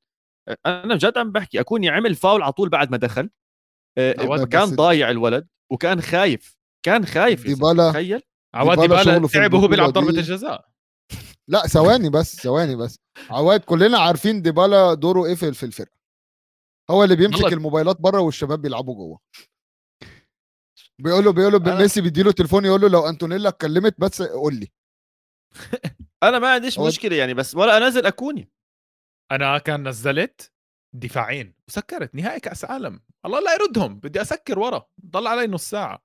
أنا بجد عم بحكي أكونيا عمل فاول على طول بعد ما دخل. كان ضايع الولد وكان خايف. كان خايف ديبالا- تخيل. عواد ديبالا تعب وهو بيلعب ضربة. الجزاء. لا ثواني بس ثواني بس. عواد كلنا عارفين ديبالا دوره إيه في في الفرقة. هو اللي بيمسك. الموبايلات بره والشباب بيلعبوا جوه. بيقول له بيقول له أنا- ميسي بيديله تليفون يقول له لو أنتونيلا اتكلمت بس قول لي. أنا ما عنديش مشكلة يعني بس ولا أنزل اكونيا أنا كان نزلت دفاعين وسكرت نهائي كأس عالم. الله لا يردهم بدي أسكر ورا. ضل علي نص ساعة.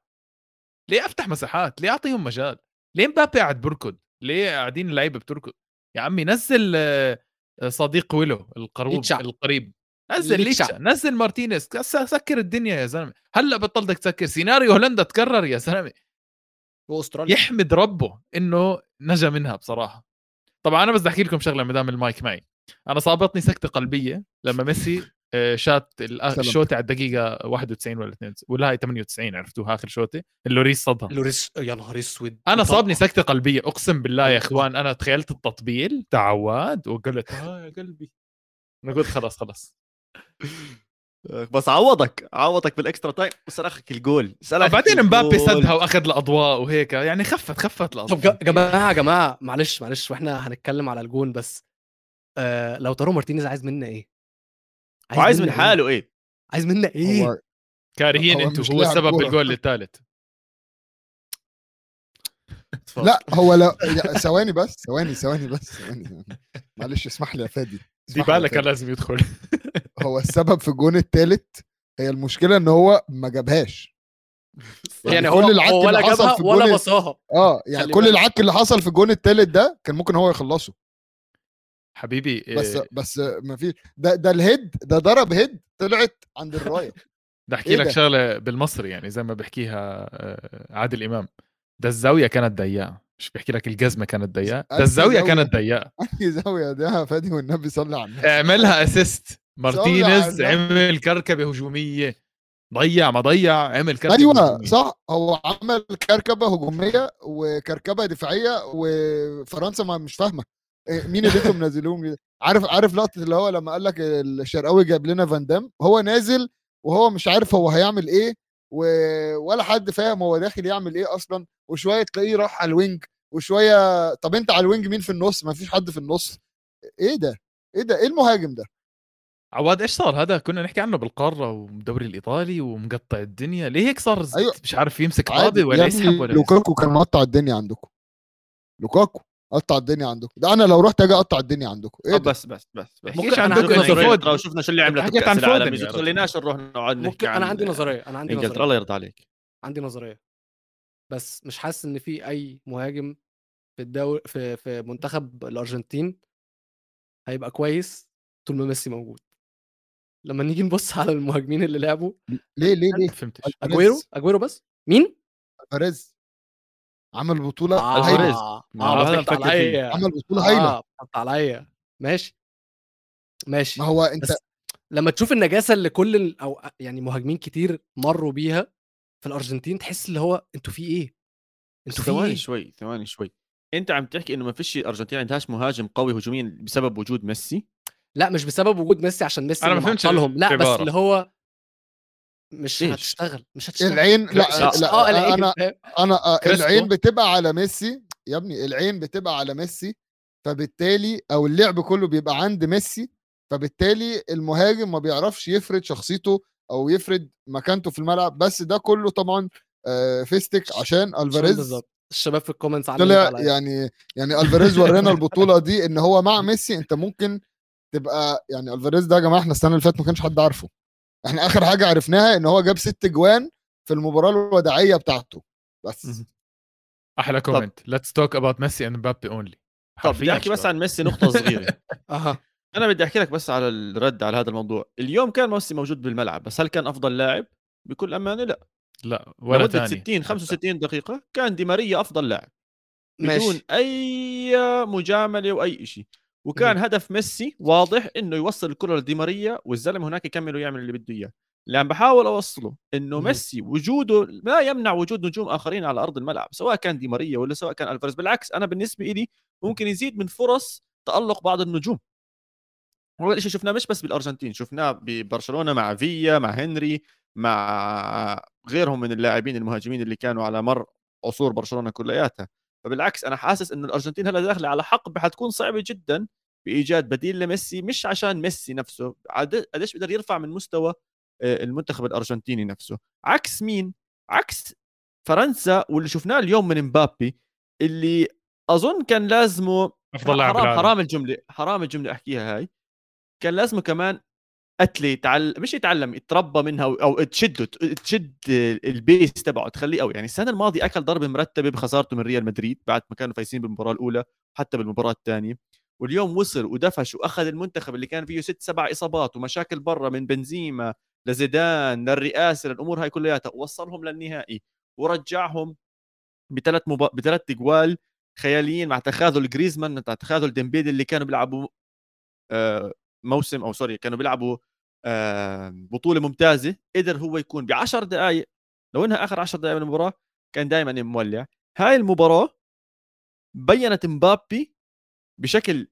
ليه أفتح مساحات؟ ليه أعطيهم مجال؟ ليه مبابي قاعد بركض ليه قاعدين اللعيبة بتركض؟ يا عمي نزل آه، صديق ويلو القروب ليتشا. القريب. نزل ليتشا. ليتشا نزل مارتينيز. سكر الدنيا يا زلمة. هلأ بطلتك تسكر. سيناريو هولندا تكرر يا زلمة. واستراليا يحمد ربه إنه نجا منها بصراحة. طبعا أنا بس أحكي لكم شغلة ما دام المايك معي. أنا صابتني سكتة قلبية لما ميسي شات ال- سلام. الشوطه على الدقيقة 91 ولا 92 ولا هاي 98 عرفتوها؟ آخر شوطه اللوريس صدها لوريس يا نهار أسود. أنا. صابني سكتة قلبية. أقسم بالله يا إخوان أنا تخيلت التطبيل. تاع عواد وقلت آه يا قلبي. أنا قلت خلاص خلاص. بس عوضك. عوضك بال extra time. وسرخك الجول. بعدين مبابي. سدها وأخذ الأضواء وهيك. يعني خفت خفت طب الاضواء يا جماعة يا جماعة معلش معلش وإحنا هنتكلم على الجون بس. آه لاوتارو مارتينيز عايز منا إيه؟ وعايز من منا إيه؟ حاله إيه عايز منا إيه؟ هو كارهين مش هو السبب كورة. بالجول الثالث لا هو لا ثواني بس ثواني ثواني بس ثواني معلش اسمح لي يا فادي يا ديبالا كان. لازم يدخل هو السبب في الجون الثالث هي المشكلة إن هو ما جابهاش يعني كل هو العك هو ولا اللي حصل جابها في ولا الجون- بصاها آه يعني كل بالك. العك اللي حصل في الجون التالت ده كان ممكن هو يخلصه حبيبي بس إيه، بس ما في ده ده الهيد ده ضرب هيد طلعت عند الراية. بدي أحكي إيه لك ده؟ شغلة بالمصري يعني زي ما بحكيها آه، عادل إمام. ده الزاوية كانت ضيقة مش بحكي لك الجزمة كانت ضيقة ده الزاوية؟ كانت ضيقة. أنهي زاوية؟ ده يا فادي والنبي صلي على النبي. اعملها assist مارتينيز عمل كركبة هجومية. ضيع ما ضيع عمل كركبة أيوه هجومية. صح. هو عمل كركبة هجومية وكركبة دفاعية وفرنسا ما مش فاهمة. مين اللي أنتم منزلوهم؟ عارف عارف لقطة اللي هو لما قال لك الشرقاوي جاب لنا فان دام؟ هو نازل وهو مش عارف هو هيعمل إيه و... ولا حد فاهم هو داخل يعمل إيه أصلا وشوية تلاقيه راح على ال wing وشوية طب أنت على الوينج مين في النص؟ ما فيش حد في النص. إيه ده؟ إيه ده؟ إيه المهاجم ده؟ عواد إيش صار؟ هذا كنا نحكي عنه بالقارة والدوري الإيطالي ومقطع الدنيا. ليه هيك صار؟ أيوة. مش عارف يمسك طابه ولا يسحب ولا لوكاكو كان مقطع الدنيا عندكم. لوكاكو. قطع الدنيا عندكم. ده أنا لو رحت أجي أقطع الدنيا عندكم. إيه طب ده؟ بس بس بس ممكن عن أنا دوكو عندي فود نظرية. وشفنا شو اللي عملت عن العالم يا تخليناش نروح نقعد نحكي ممكن أنا عندي نظرية أنا عندي نظرية. الله يرضى عليك. عندي نظرية. بس مش حاسس إن في أي مهاجم في الدوري في في منتخب الأرجنتين هيبقى كويس طول ما ميسي موجود. لما نيجي نبص على المهاجمين اللي لعبوا. ليه ليه ليه؟ ما فهمتش. أجويرو؟ أجويرو بس؟ مين؟ ألفاريز. عمل بطولة آه. آه ضحكت نفكر فيه. عليا عمل بطولة هايلة آه ضحكت عليا ماشي ماشي ما هو أنت لما تشوف النجاسة اللي كل ال- أو يعني مهاجمين كتير مروا بيها في الأرجنتين تحس اللي هو أنتوا في إيه؟ أنتوا في ثواني إيه؟ شوي ثواني شوي أنت عم تحكي إنه ما فيش الارجنتين عندهاش مهاجم قوي هجوميا بسبب وجود ميسي لا مش بسبب وجود ميسي عشان ميسي اللي ما فهمتش لا بس. اللي هو مش إيش؟ هتشتغل مش هتشتغل العين لا لا. لا, آه العين أنا فاهم؟ أنا آه،. العين بتبقى على ميسي يا ابني العين بتبقى على ميسي فبالتالي أو اللعب كله بيبقى عند ميسي فبالتالي المهاجم ما بيعرفش يفرد شخصيته أو يفرد مكانته في الملعب بس ده كله طبعا آه، فيستك عشان ألفاريز بالظبط الشباب في ال comments طلع عليا. يعني يعني ألفاريز ورانا البطولة دي إن هو مع ميسي أنت ممكن تبقى يعني ألفاريز ده يا جماعة إحنا السنة اللي فاتت ما كانش حد عارفه إحنا آخر حاجة عرفناها إن هو جاب ست جوان في المباراة الوداعية بتاعته. بس. أحلى comment let's talk about ميسي and مبابي only طب بدي أحكي بس عن ميسي نقطة صغيرة. أها. أنا بدي أحكي لك بس على الرد على هذا الموضوع. اليوم كان ميسي موجود بالملعب بس هل كان أفضل لاعب؟ بكل أمانة لا. لا ولا ثاني 60 65 دقيقة كان دي ماريا أفضل لاعب. بدون ماشي. أي مجاملة وأي شيء وكان هدف ميسي واضح إنه يوصل الكرة لدي ماريا والزلمة هناك يكمل ويعمل اللي بده إياه. اللي عم بحاول أوصله إنه. ميسي وجوده لا يمنع وجود نجوم آخرين على أرض الملعب سواء كان دي ماريا ولا سواء كان ألفاريز. بالعكس أنا بالنسبة لي ممكن يزيد من فرص تألق بعض النجوم. هو الشيء شفناه مش بس بالأرجنتين شفناه ببرشلونة مع فيا مع هنري مع غيرهم من اللاعبين المهاجمين اللي كانوا على مر عصور برشلونة كلياتها. فبالعكس أنا حاسس إنه الأرجنتين هلا داخلة على حقبه حتكون صعبة جدا بإيجاد بديل لميسي مش عشان ميسي نفسه قديش بيقدر يرفع من مستوى آه، المنتخب الأرجنتيني نفسه. عكس مين؟ عكس فرنسا واللي شفناه اليوم من مبابي اللي أظن كان لازمه أفضل لاعب حرام. حرام الجملة حرام الجملة أحكيها هاي. كان لازمه كمان أتلي يتعلم مش يتعلم يتربى منها او- تشده تشد البيس تبعه تخليه قوي. يعني السنة الماضية أكل ضربه مرتبة بخسارته من ريال مدريد بعد ما كانوا فايزين بالمباراة الأولى حتى بالمباراة الثانية. واليوم وصل ودفش وأخذ المنتخب اللي كان فيه ست سبع إصابات ومشاكل برا من بنزيما لزيدان للرئاسة للأمور هاي كلياتها ووصلهم للنهائي. ورجعهم بثلاث مب... بثلاث اجوال خياليين مع تخاذل جريزمان مع تخاذل ديمبيلي اللي كانوا بيلعبوا آه، موسم أو sorry كانوا بيلعبوا بطولة ممتازة قدر هو يكون ب 10 دقائق لو إنها آخر 10 دقائق من المباراة كان دائما مولع هاي المباراة بينت مبابي بشكل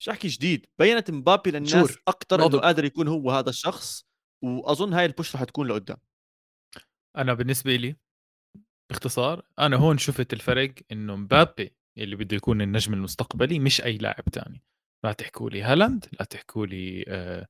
مش أحكي جديد بينت مبابي للناس. أكثر إنه. قادر يكون هو هذا الشخص وأظن هاي ال push رح تكون لقدام أنا بالنسبة لي باختصار أنا هون شفت الفرق إنه مبابي اللي بده يكون النجم المستقبلي مش أي لاعب تاني لا تحكوا لي هالاند لا تحكوا لي آه،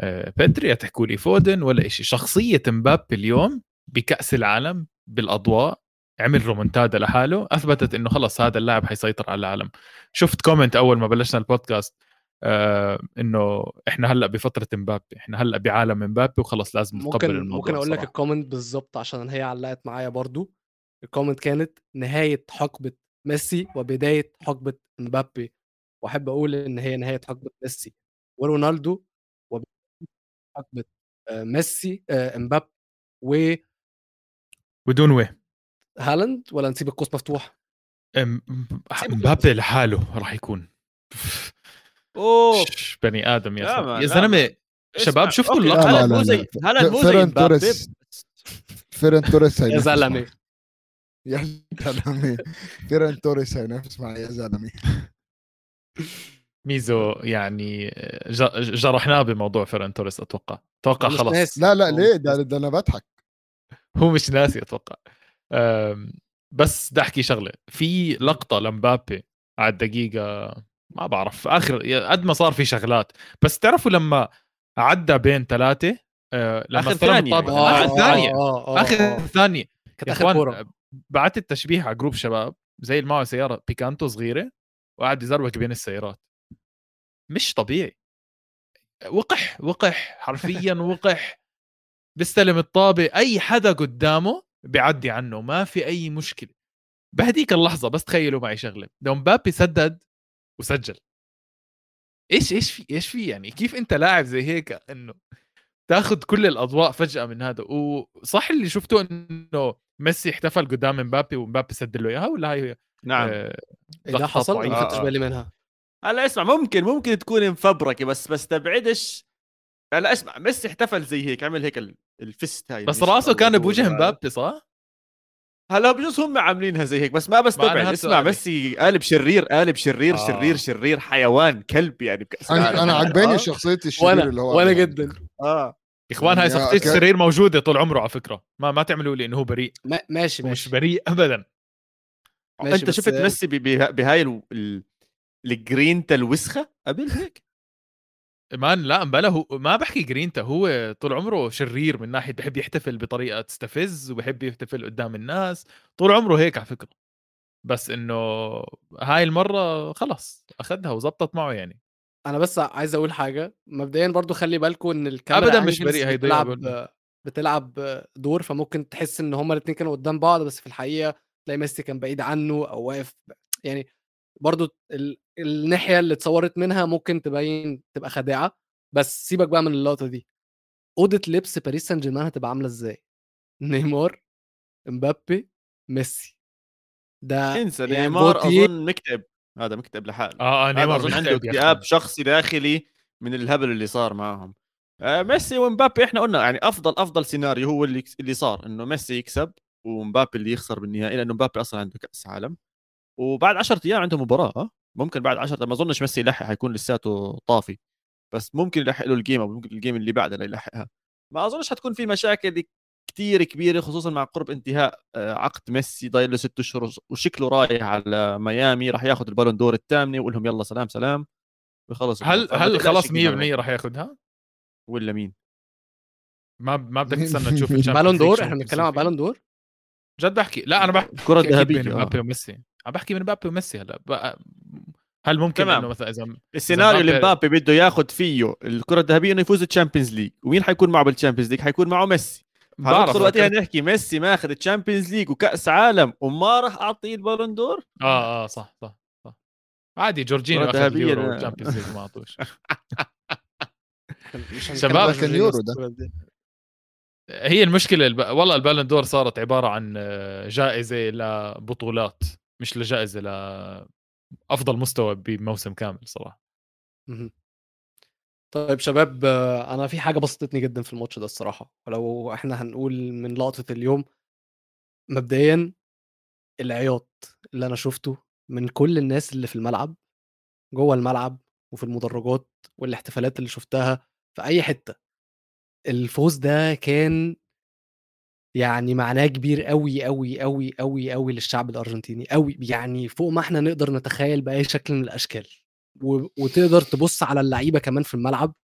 آه، بيدري لا تحكوا لي فودن ولا شيء شخصية مبابي اليوم بكأس العالم بالأضواء عمل رومنتادا لحاله أثبتت إنه خلص هذا اللاعب حيسيطر على العالم. شفت comment أول ما بلشنا البودكاست آه إنه إحنا هلأ بفترة مبابي إحنا هلأ بعالم مبابي وخلص لازم نتقبل ممكن الموضوع ممكن أقول لك. ال comment بالظبط عشان هي علقت معايا برضو. ال comment كانت نهاية حقبة ميسي وبداية حقبة مبابي. وأحب أقول إن هي نهاية حقبة ميسي. ورونالدو حقبة آه، ميسي آه، مبابي بدون وين وهالاند ولا نسيب القوس مفتوح؟ مبابي لحاله راح يكون. أوه! بني آدم يا زلمة. يا زلمة شباب شفتوا؟ لا، هالاند لا، مو. زي هالاند مو زي فيران مبابي توريس. يا زلمة. يا زلمة. فيران توريس هينافس معاه يا زلمة. ميزو يعني ج- جرحناه بموضوع فيران توريس أتوقع. أتوقع مش خلص ناسي. لا لا ليه؟ ده ده أنا بضحك. هو مش ناسي أتوقع. بس بدي أحكي شغلة. في لقطة لمبابي على الدقيقة ما بعرف آخر قد ما صار في شغلات. بس تعرفوا لما عدى بين ثلاثة أه، لما ثانية. الطابة آه، آخر آه، ثانية. آه، آه، آخر آه. ثانية. كانت آخر إخوان كورة. بعت التشبيه على group شباب زي اللي معه سيارة بيكانتو صغيرة وقاعد يزرق بين السيارات. مش طبيعي. وقح وقح حرفيا وقح. بيستلم الطابة أي حدا قدامه بيعدي عنه ما في أي مشكلة. بهديك اللحظة بس تخيلوا معي شغلة. لو مبابي سدد وسجل. إيش إيش في إيش في يعني؟ كيف أنت لاعب زي هيك إنه تاخذ كل الأضواء فجأة من هذا؟ وصح اللي شفته إنه ميسي احتفل قدام مبابي ومبابي سدل له إياها ولا هاي نعم. آه، لقطة حصل. ما خدتش آه. بالي منها. هلا اسمع ممكن ممكن تكون مفبركة بس بس تبعدش هلا اسمع ميسي احتفل زي هيك عمل هيك ال- الفست هاي بس راسه كان بوجه. مبابي صح؟ هلا بجوز هم عاملينها زي هيك بس ما بستبعد اسمع. ميسي قالب شرير قالب شرير آه. شرير شرير حيوان كلب يعني بكأس أنا. أنا عجباني آه. شخصية الشرير وأنا اللي هو وأنا. جدا آه يا إخوان هاي شخصية السرير موجودة طول عمره على فكرة ما ما تعملوا لي إنه هو بريء ما- ماشي هو مش ماشي بريء ابدا ماشي أنت شفت ميسي بهاي ال- الجرينتا الوسخه قبل هيك؟ man لا بلا هو ما بحكي جرينتا هو طول عمره شرير من ناحية بحب يحتفل بطريقة تستفز وبحب يحتفل قدام الناس. طول عمره هيك على فكرة. بس إنه هاي المرة خلص أخذها وزبطت معه يعني. أنا بس عايز أقول حاجة. مبدئيا برضو خلي بالكم إن الكاميرا أبداً مش بريء هيضيع بتلعب. بتلعب دور فممكن تحس إن هما الاثنين كانوا قدام بعض بس في الحقيقة تلاقي ميسي كان بعيد عنه أو واقف يعني برضو ال... الناحية اللي اتصورت منها ممكن تبين تبقى خادعة بس سيبك بقى من اللقطة دي. أوضة لبس باريس سان جيرمان هتبقى عاملة إزاي؟ نيمار امبابي ميسي. ده انسى يعني نيمار جوتيه- أظن مكتئب. هذا مكتئب لحاله. آه آه نيمار أظن عنده اكتئاب. شخصي داخلي من الهبل اللي صار معهم آه، ميسي ومبابي إحنا قلنا يعني أفضل أفضل سيناريو هو اللي اللي صار إنه ميسي يكسب ومبابي اللي يخسر بالنهائي لأنه مبابي أصلا عنده كأس عالم. وبعد 10 أيام عنده مباراة آه؟ ممكن بعد 10 ما أظنش ميسي يلحق حيكون لساته طافي بس ممكن يلحق له ال game أو ممكن ال game اللي بعدها يلحقها ما أظنش حتكون في مشاكل كتير كبيرة خصوصا مع قرب انتهاء آه، عقد ميسي ضايل له ست أشهر وشكله رايح على ميامي راح ياخذ ال Ballon d'Or الثامنة ويقول لهم يلا سلام سلام وخلص هل هل خلص 100% كثير. راح ياخذها؟ ولا مين ما ما بدك تستنى تشوف Ballon d'Or إحنا بنتكلم فيه. Ballon d'Or جد بحكي لا أنا بحكي الذهبيه بين آه. مبابي وميسي عم بحكي من مبابي وميسي هلأ بقى- هل ممكن تمام. إنه مثلا إذا السيناريو اللي مبابي- بده ياخذ فيه الكرة الذهبية إنه يفوز ال Champions League ومين حيكون معه بال Champions League؟ حيكون معه ميسي. بعرف وقتها لكن- نحكي ميسي ماخذ ال Champions League وكأس عالم وما راح أعطيه ال Ballon d'Or؟ آه آه صح صح صح. عادي جورجينيو كرة أخذ اليورو. وال Champions League ما أعطوش. شباب، كان جورجينيو يورو ده. هي المشكلة الب... والله ال Ballon d'Or صارت عبارة عن آه، جائزة لبطولات. مش لجائزة لافضل مستوى بموسم كامل صراحة. طيب شباب أنا في حاجة بسطتني جدا في الماتش ده الصراحة ولو إحنا هنقول من لقطة اليوم مبدئيا العياط اللي أنا شفته من كل الناس اللي في الملعب جوه الملعب وفي المدرجات والاحتفالات اللي شفتها في أي حتة الفوز ده كان يعني معناه كبير قوي قوي قوي قوي قوي للشعب الأرجنتيني قوي يعني فوق ما إحنا نقدر نتخيل بأي شكل من الأشكال. و... وتقدر تبص على اللعيبة كمان في الملعب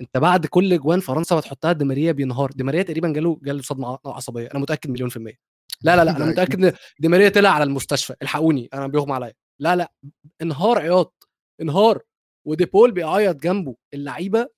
أنت بعد كل اجوان فرنسا بتحطها دي ماريا بينهار. دي ماريا تقريبا جاله جاله صدمة عصبية أنا متأكد مليون في المية. لا لا لا أنا متأكد إن دي ماريا طلع على المستشفى الحقوني أنا بيغمى عليا. لا لا انهار عياط انهار. وديبول بيعيط جنبه اللعيبة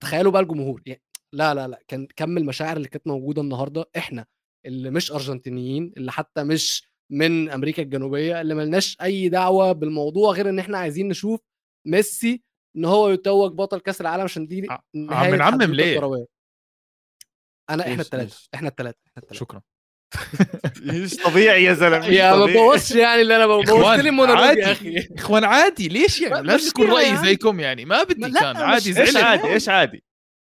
تخيلوا بقى الجمهور يعني لا لا لا كان كم المشاعر اللي كانت موجودة النهارده إحنا اللي مش أرجنتينيين اللي حتى مش من أمريكا الجنوبية اللي ملناش أي دعوة بالموضوع غير إن إحنا عايزين نشوف ميسي إن هو يتوج بطل كأس العالم عشان دي ع- نهاية بنعمم حدوتة ليه؟ كروية. أنا إحنا الثلاثه؟ إحنا الثلاثه إحنا الثلاثه شكرا مش طبيعي يا زلمة يا ما. بوظش يعني اللي أنا بوظت لي المونولوج عادي. يا أخي إخوان عادي ليش يعني لازم يكون رايي. زيكم يعني ما بدي كان عادي إيش زعلت عادي إيش عادي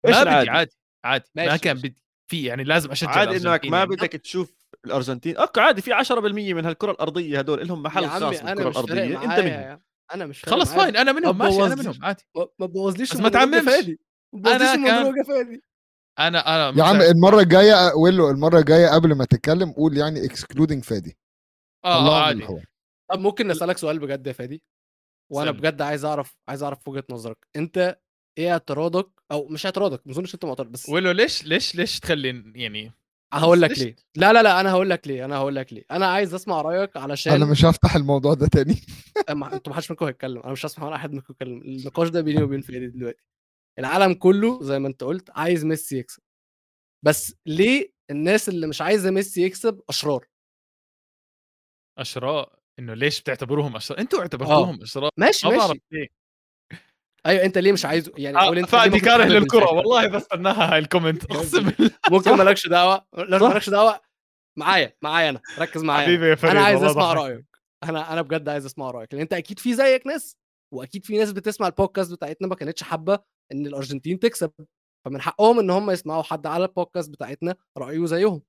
إيش ما بدي؟ عادي عادي ما كان. بدي في يعني لازم أشجع عادي إنك ما يعني. بدك تشوف الأرجنتين أوكي عادي في 10% من هالكرة الأرضية هدول لهم محل خاص بالكرة أنا الأرضية أنت منهم يا عم. أنا مش خلص. فاين أنا منهم ما ماشي أنا بوظليش. منهم عادي ما- بس ما تعممش. فادي ما تبوظليش أنا كان- المونولوج يا فادي أنا أنا يا عم المرة الجاية ويلو المرة الجاية قبل ما تتكلم قول يعني excluding فادي آه آه، عادي. طب ممكن نسألك سؤال بجد يا فادي وأنا سألني. بجد عايز أعرف عايز أعرف وجهة نظرك أنت إيه اعتراضك أو مش اعتراضك ما أظنش أنت معترض بس ولو ليش ليش ليش تخلي يعني هقول لك ليه. لا لا لا أنا هقول لك ليه أنا هقول لك ليه. أنا عايز أسمع رأيك علشان أنا مش هفتح الموضوع ده تاني. ما أنتوا ما حدش منكم هيتكلم. أنا مش هسمع ولا أحد منكم يتكلم. النقاش ده بيني وبين فادي دلوقتي. العالم كله زي ما أنت قلت عايز ميسي يكسب. بس ليه الناس اللي مش عايزة ميسي يكسب أشرار؟ اشراء إنه ليش بتعتبروهم اشراء أنتوا اعتبرتوهم اشراء ماشي ماشي. ليه. أيوه أنت ليه مش عايزه يعني قول آه، أنت فأدي كاره للكرة؟ والله بستناها هاي الكومنت أقسم بالله ممكن. مالكش دعوة. مالكش دعوة معايا معايا أنا ركز معايا. حبيبي يا فريد أنا عايز أسمع. رأيك أنا أنا بجد عايز أسمع رأيك لأن أنت أكيد في زيك ناس وأكيد في ناس بتسمع البودكاست بتاعتنا ما كانتش حابة إن الأرجنتين تكسب فمن حقهم إن هم يسمعوا حد على البودكاست بتاعتنا رأيه زيهم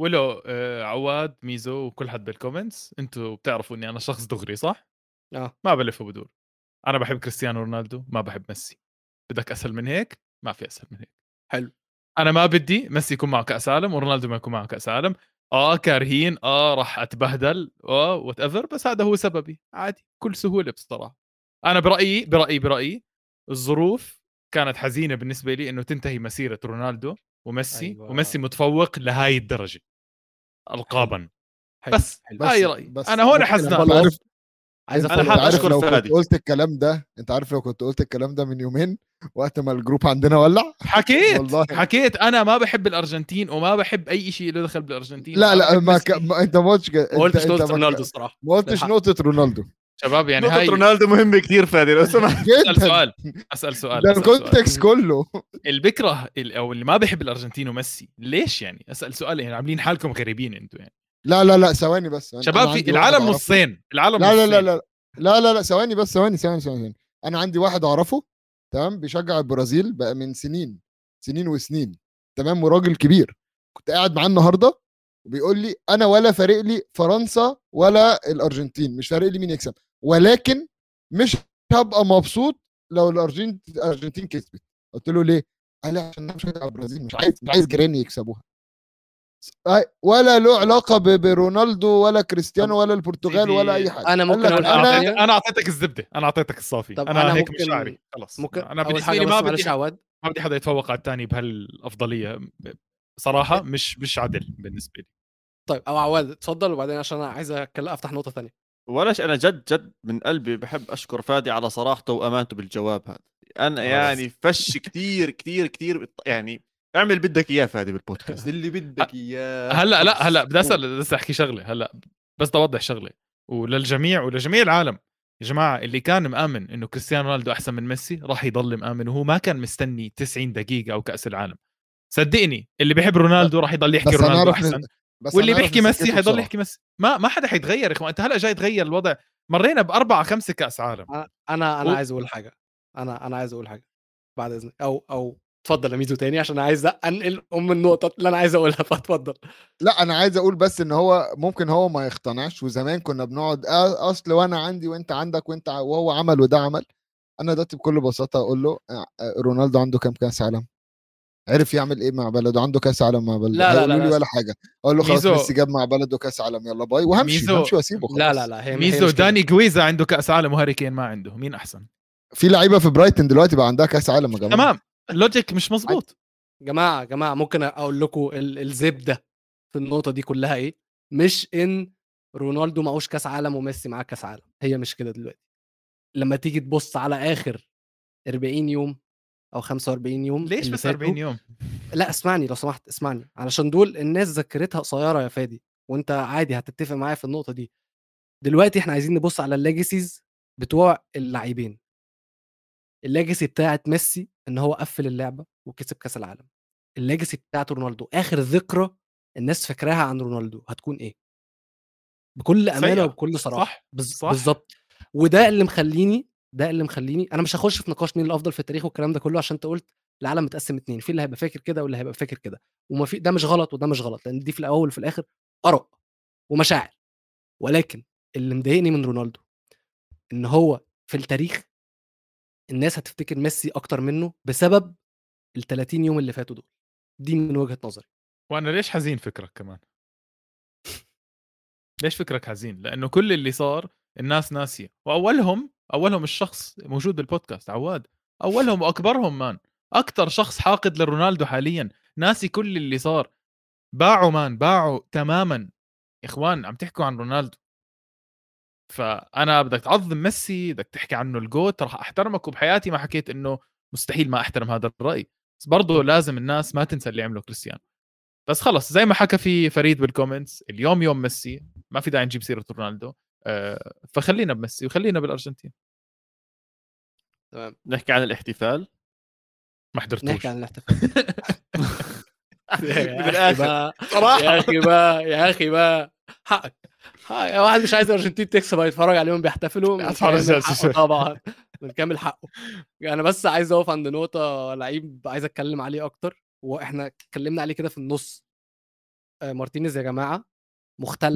ولو آه، عواد ميزو وكل حد بال comments أنتوا بتعرفوا إني أنا شخص دغري صح؟ آه ما بلف وبدور أنا بحب كريستيانو رونالدو ما بحب ميسي بدك أسهل من هيك ما في أسهل من هيك حلو. أنا ما بدي ميسي يكون معه كأس عالم ورونالدو ما يكون معه كأس عالم آه كارهين آه راح أتبهدل آه whatever بس هذا هو سببي عادي بكل سهولة بصراحة أنا برأيي برأيي برأيي الظروف كانت حزينة بالنسبة لي إنه تنتهي مسيرة رونالدو وميسي أيوة. وميسي متفوق لهاي الدرجة ال gap حلو. بس حلو. بس- هاي رايي أنا هون حزنان عايز افهم حابب عارف أشكر لو فادي. كنت قلت الكلام ده أنت عارف لو كنت قلت الكلام ده من يومين وقت ما ال group عندنا ولع؟ حكيت والله. حكيت. أنا ما بحب الأرجنتين وما بحب أي شيء له دخل بالأرجنتين. لا لا بحب ما. ك... ما أنت ما قلتش. ما قلتش نقطة رونالدو الصراحة. ما قلتش. نقطة رونالدو. شباب يعني نقطة هاي. رونالدو مهمة كثير فادي لو سمحت. أسأل سؤال. أسأل سؤال. ده. ال context كله. اللي بكره أو اللي ما بيحب الأرجنتين وميسي ليش يعني؟ أسأل سؤال يعني عاملين حالكم غريبين أنتم يعني. لا لا لا ثواني بس شباب في العالم. نصين العالم لا لا لا. لا لا لا لا ثواني بس ثواني ثواني ثواني. أنا عندي واحد أعرفه تمام؟ بيشجع البرازيل بقى من سنين سنين وسنين تمام؟ وراجل كبير. كنت قاعد معاه النهارده وبيقول لي أنا ولا فارق لي فرنسا ولا الأرجنتين مش فارق لي مين يكسب. ولكن مش هبقى مبسوط لو الأرجنتين كسبت. قلت له ليه؟ قال لي عشان أنا بشجع البرازيل مش عايز مش عايز جيراني يكسبوها. ولا له علاقة برونالدو ولا كريستيانو ولا البرتغال ولا أي حاجة. أنا قال ممكن لك أقول أنا أنا؟ اعطيتك أنا أعطيتك الزبدة أنا أعطيتك الصافي. طب أنا, أنا هيك ممكن- مشاعري. خلص ممكن أنا بالنسبة لي بس ما بدي ما بدي حدا يتفوق على الثاني بهالأفضلية صراحة مش مش عدل بالنسبة لي. طيب أو عواد اتفضل وبعدين عشان أنا عايز أفتح نقطة ثانية ولاش أنا جد جد من قلبي بحب أشكر فادي على صراحته وأمانته بالجواب هذا. أنا يعني فش كثير كثير كثير يعني اعمل بدك اياه فادي بالبودكاست اللي بدك إياه. هلا لا هلا بدي. أسأل بس أحكي شغلة هلا بس بدي أوضح شغلة. وللجميع ولجميع العالم يا جماعة اللي كان مآمن إنه كريستيانو رونالدو أحسن من ميسي راح يضل مآمن وهو ما كان مستني 90 دقيقة أو كأس العالم. صدقني اللي بيحب رونالدو راح يضل يحكي بس رونالدو أحسن. بس واللي بيحكي ميسي حيضل. يحكي ميسي. ما ما حدا حيتغير يا إخوان. أنت هلا جاي تغير الوضع. مرينا بأربعة خمسة كأس عالم. أنا أنا أنا و- عايز أقول حاجة. أنا أنا عايز أقول حاجة بعد اذنك أو أو اتفضل يا ميزو تاني عشان عايز انقل ام النقطة اللي أنا عايز اقولها فاتفضل. لا أنا عايز أقول بس ان هو ممكن هو ما يقتنعش وزمان كنا بنقعد اصل وأنا عندي وانت عندك وانت وهو عمل وده عمل. أنا دلوقتي بكل بساطة أقول له آه، آه، رونالدو عنده كام كاس عالم؟ عرف يعمل إيه مع بلده؟ عنده كاس عالم مع بلده. لا، لا، لا، لا. ولا حاجة. أقول له خلاص ميزو- ميسي جاب مع بلده كاس عالم يلا باي. وهمشي ميزو- همشي واسيبه خلاص لا لا لا هي هي ميزو كده. داني كويستا عنده كاس عالم وهاري كين ما عنده. مين أحسن؟ في لعيبة في برايتن دلوقتي بقى عندها كاس عالم يا جماعة. تمام. ال logic مش مزبوط جماعة جماعة ممكن أقول لكم ال- الزبدة في النقطة دي كلها إيه؟ مش إن رونالدو معهوش كأس عالم وميسي معاه كأس عالم. هي مش كده دلوقتي. لما تيجي تبص على آخر 40 يوم أو 45 يوم ليش بس 40 فاتوا- يوم؟ لا اسمعني لو سمحت اسمعني. علشان دول الناس ذاكرتها قصيرة يا فادي وأنت عادي هتتفق معايا في النقطة دي. دلوقتي إحنا عايزين نبص على ال legacies بتوع اللاعبين ال legacy بتاعت ميسي إن هو قفل اللعبة وكسب كأس العالم. ال legacy بتاعت رونالدو آخر ذكرى الناس فاكراها عن رونالدو هتكون إيه؟ بكل أمانة سيئة. وبكل صراحة. بالظبط وده اللي مخليني ده اللي مخليني أنا مش هخش في نقاش مين الافضل في التاريخ والكلام ده كله عشان أنت قلت العالم متقسم اتنين في اللي هيبقى فاكر كده واللي هيبقى فاكر كده. وما في ده مش غلط وده مش غلط لأن دي في الأول وفي الآخر آراء ومشاعر. ولكن اللي مضايقني من رونالدو إن هو في التاريخ الناس هتفتكر ميسي أكتر منه بسبب ال 30 يوم اللي فاتوا دول. دي من وجهة نظري. وأنا ليش حزين فكرك كمان؟ ليش فكرك حزين؟ لأنه كل اللي صار الناس ناسية. وأولهم أولهم الشخص موجود بالبودكاست عواد. أولهم وأكبرهم مان. أكثر شخص حاقد لرونالدو حاليا. ناسي كل اللي صار. باعوا man باعوا تماما. إخوان عم تحكوا عن رونالدو. فأنا بدك تعظم ميسي بدك تحكي عنه ال GOAT راح أحترمك وبحياتي ما حكيت إنه مستحيل ما أحترم هذا الرأي. بس برضه لازم الناس ما تنسى اللي عمله كريستيانو. بس خلص زي ما حكى في فريد بال comments اليوم يوم ميسي ما في داعي نجيب سيرة رونالدو آه، فخلينا بميسي وخلينا بالأرجنتين. تمام. نحكي عن الاحتفال؟ ما حضرتوش. نحكي عن الاحتفال. يا. أخي صراحة. يا أخي بقى يا أخي بقى. حقك. حقك. يا واحد مش عايز الأرجنتين تكسب هيتفرج عليهم بيحتفلوا. طبعا من كامل حقه. أنا بس عايز أقف عند نقطة لعيب عايز أتكلم عليه أكتر. وإحنا اتكلمنا عليه كده في النص. آه، مارتينيز يا جماعة مختل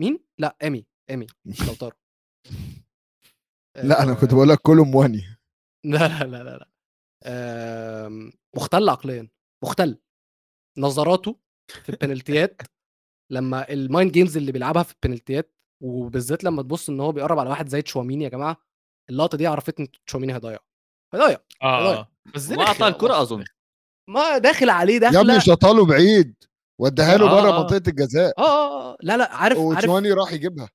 مين؟ لا أمي. أمي. لوتارو لا أنا كنت آه، بقول لك كولومواني. لا لا لا لا, لا. آم، مختل عقليا. مختل. نظراته في ال penaltyات. لما ال mind games اللي بيلعبها في ال penaltyات وبالذات لما تبص إن هو بيقرب على واحد زي تشواميني يا جماعة اللقطة دي عرفتني إن تشواميني هيضيع. هيضيع آه آه. بس ما اعطاه الكرة أظن. ما داخل عليه يا داخلة ابني شطاله بعيد. وداها له آه، بره آه. منطقة الجزاء. آه آه آه. لا لا عارف عارف وتشواني راح يجيبها.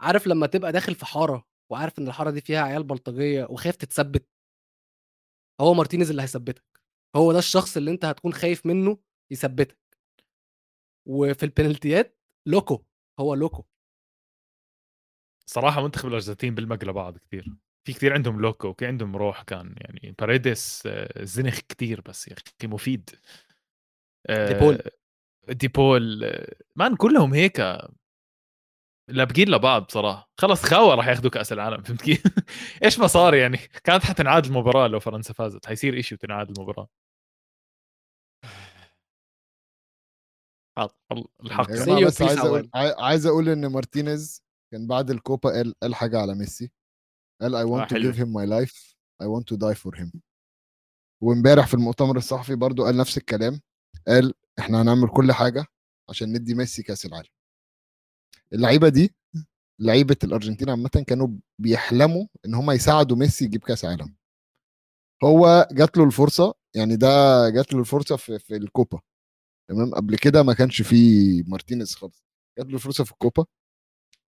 عارف لما تبقى داخل في حارة وعارف إن الحارة دي فيها عيال بلطجية وخايف تتثبت. هو مارتينيز اللي هيثبتك. هو ده الشخص اللي أنت هتكون خايف منه يثبتك. وفي ال penaltyات loco هو loco. صراحة منتخب الأرجنتين بالمقلة بعض كثير في كثير عندهم loco وفي عندهم روح كان يعني باريدس آه، زنخ كثير بس يا أخي مفيد. آه، ديبول. ديبول آه، man كلهم هيك لابقين لبعض بصراحه خلص خاوة راح ياخذوا كأس العالم فهمت كيف؟ إيش ما صار يعني؟ كانت حتنعاد المباراة لو فرنسا فازت حيصير إشي وتنعاد المباراة. الحق. you, بس عايز. أقول عاي- عايز أقول إن مارتينيز كان بعد الكوبا قال قال حاجة على ميسي. قال I want to حلو. give him my life. I want to die for him. وامبارح في المؤتمر الصحفي برضو قال نفس الكلام. قال إحنا هنعمل كل حاجة عشان ندي ميسي كأس العالم. اللعيبة دي لعيبة الأرجنتين عامة كانوا بيحلموا إن هم يساعدوا ميسي يجيب كأس عالم. هو جات له الفرصة يعني ده جات له الفرصة في, في الكوبا. تمام؟ قبل كده ما كانش فيه مارتينيز خالص. جات له الفرصه في الكوبا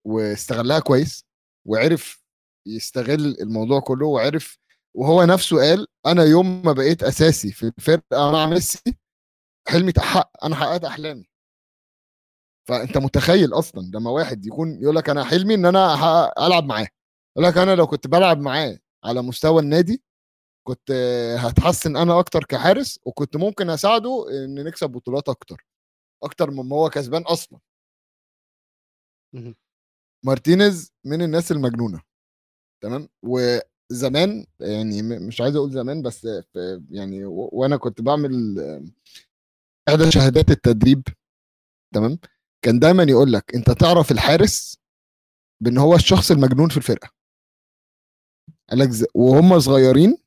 واستغلها كويس وعرف يستغل الموضوع كله وعرف وهو نفسه قال أنا يوم ما بقيت أساسي في الفرقة مع ميسي حلمي اتحقق أنا حققت أحلامي. فأنت متخيل أصلا لما واحد يكون يقول لك أنا حلمي إن أنا ألعب معاه. يقول لك أنا لو كنت بلعب معاه على مستوى النادي كنت هتحسن أنا أكتر كحارس وكنت ممكن أساعده إن نكسب بطولات أكتر أكتر مما هو كسبان أصلا. مارتينيز من الناس المجنونة تمام؟ وزمان يعني مش عايز أقول زمان بس يعني وأنا كنت بعمل إحدى شهادات التدريب تمام؟ كان دايما يقول لك أنت تعرف الحارس بإن هو الشخص المجنون في الفرقة. قال لك وهم صغيرين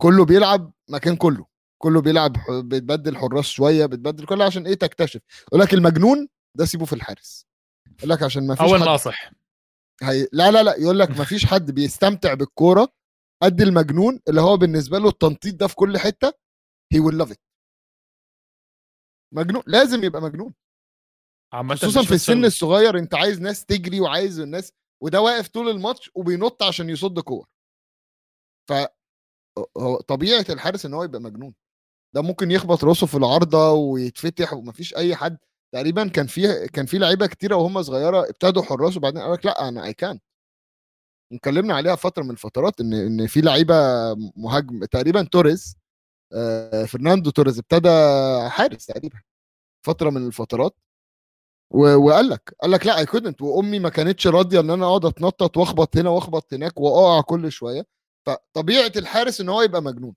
كله بيلعب مكان كله. كله بيلعب بتبدل حراس شوية بتبدل كله عشان إيه تكتشف. يقول لك المجنون ده سيبه في الحارس. يقول لك عشان ما فيش أول حد ناصح هي... لا لا لا يقول لك ما فيش حد بيستمتع بالكورة قد المجنون اللي هو بالنسبة له التنطيط ده في كل حتة هي ويل لاف مجنون لازم يبقى مجنون. عامة خصوصا في السن الصغير أنت عايز ناس تجري وعايز الناس وده واقف طول الماتش وبينط عشان يصد كور. ف هو طبيعة الحارس إن هو يبقى مجنون. ده ممكن يخبط راسه في العارضة ويتفتح ومفيش أي حد. تقريبا كان في كان في لعيبة كتيره وهم صغيرة ابتدوا حراس وبعدين قال لك لأ أنا اي كان اتكلمنا عليها فترة من الفترات إن إن في لعيبة مهاجم تقريبا توريس آه، فرناندو توريس ابتدى حارس تقريبا فترة من الفترات. وقال لك قال لك لأ I couldn't وأمي ما كانتش راضية إن أنا أقعد أتنطط وأخبط هنا وأخبط هناك وأقع كل شوية. فطبيعه الحارس إن هو يبقى مجنون.